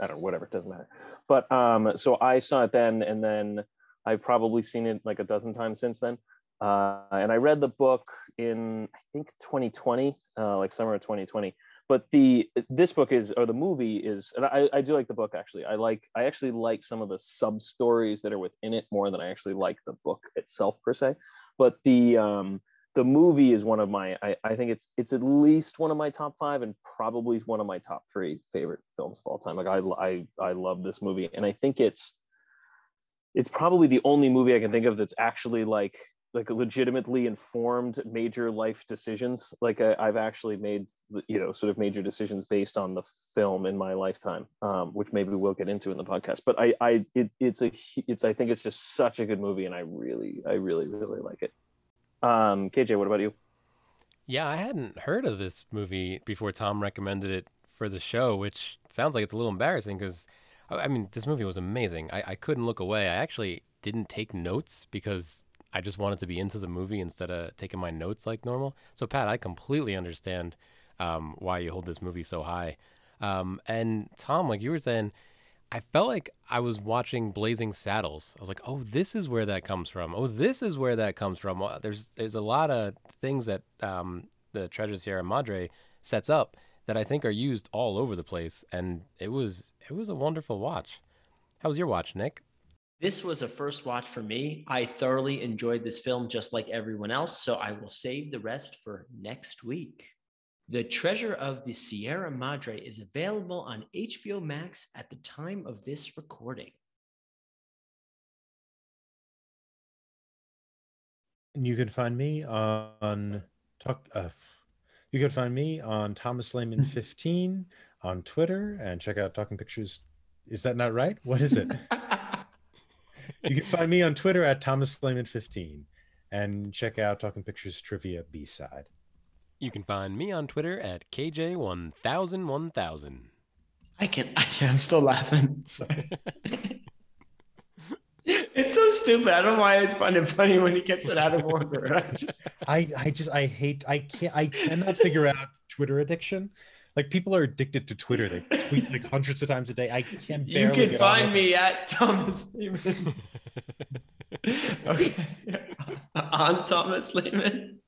I don't know, whatever, it doesn't matter. But um, so I saw it then, and then I've probably seen it like a dozen times since then. Uh, and I read the book in, I think 2020, uh, like summer of 2020. but the this book is or the movie is and I, I do like the book actually i like i actually like some of the sub stories that are within it more than i actually like the book itself per se but the um the movie is one of my I, I think it's it's at least one of my top five and probably one of my top three favorite films of all time. Like i i, I love this movie and i think it's it's probably the only movie i can think of that's actually like like legitimately informed major life decisions. Like I, have actually made you know sort of major decisions based on the film in my lifetime um, which maybe we'll get into in the podcast. But i i it, it's a it's i think it's just such a good movie and i really i really really like it. Um kj what about you? Yeah i hadn't heard of this movie before tom recommended it for the show which sounds like it's a little embarrassing because i mean this movie was amazing. I, I couldn't look away. I actually didn't take notes because I just wanted to be into the movie instead of taking my notes like normal. So, Pat, I completely understand um, why you hold this movie so high. Um, and Tom, like you were saying, I felt like I was watching Blazing Saddles. I was like, "Oh, this is where that comes from. Oh, this is where that comes from." There's there's a lot of things that um, the Treasure Sierra Madre sets up that I think are used all over the place, and it was it was a wonderful watch. How was your watch, Nick? This was a first watch for me. I thoroughly enjoyed this film just like everyone else, so I will save the rest for next week. The Treasure of the Sierra Madre is available on HBO Max at the time of this recording. And you can find me on talk. Uh, you can find me on Thomas Lehman 15 on Twitter and check out Talking Pictures. Is that not right? What is it? you can find me on Twitter at Thomas Lehman15 and check out Talking Pictures Trivia B side. You can find me on Twitter at KJ10001000. I can, I can, I'm still laughing. Sorry. it's so stupid. I don't know why I find it funny when he gets it out of order. I just, I, I just, I hate, I can't, I cannot figure out Twitter addiction like people are addicted to Twitter. They tweet like hundreds of times a day. I can not You can find me at Thomas Lehman. okay. On Thomas Lehman.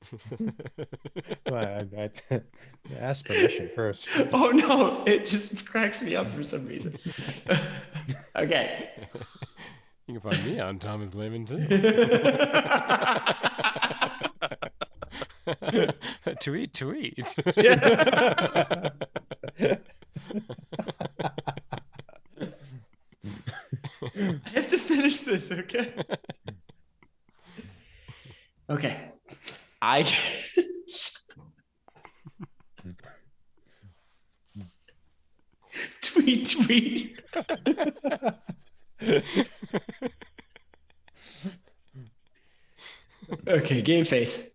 well, I, I, ask permission first. Oh no, it just cracks me up for some reason. okay. You can find me on Thomas Lehman too. tweet, tweet. I have to finish this, okay? Okay. I tweet tweet. okay, game face.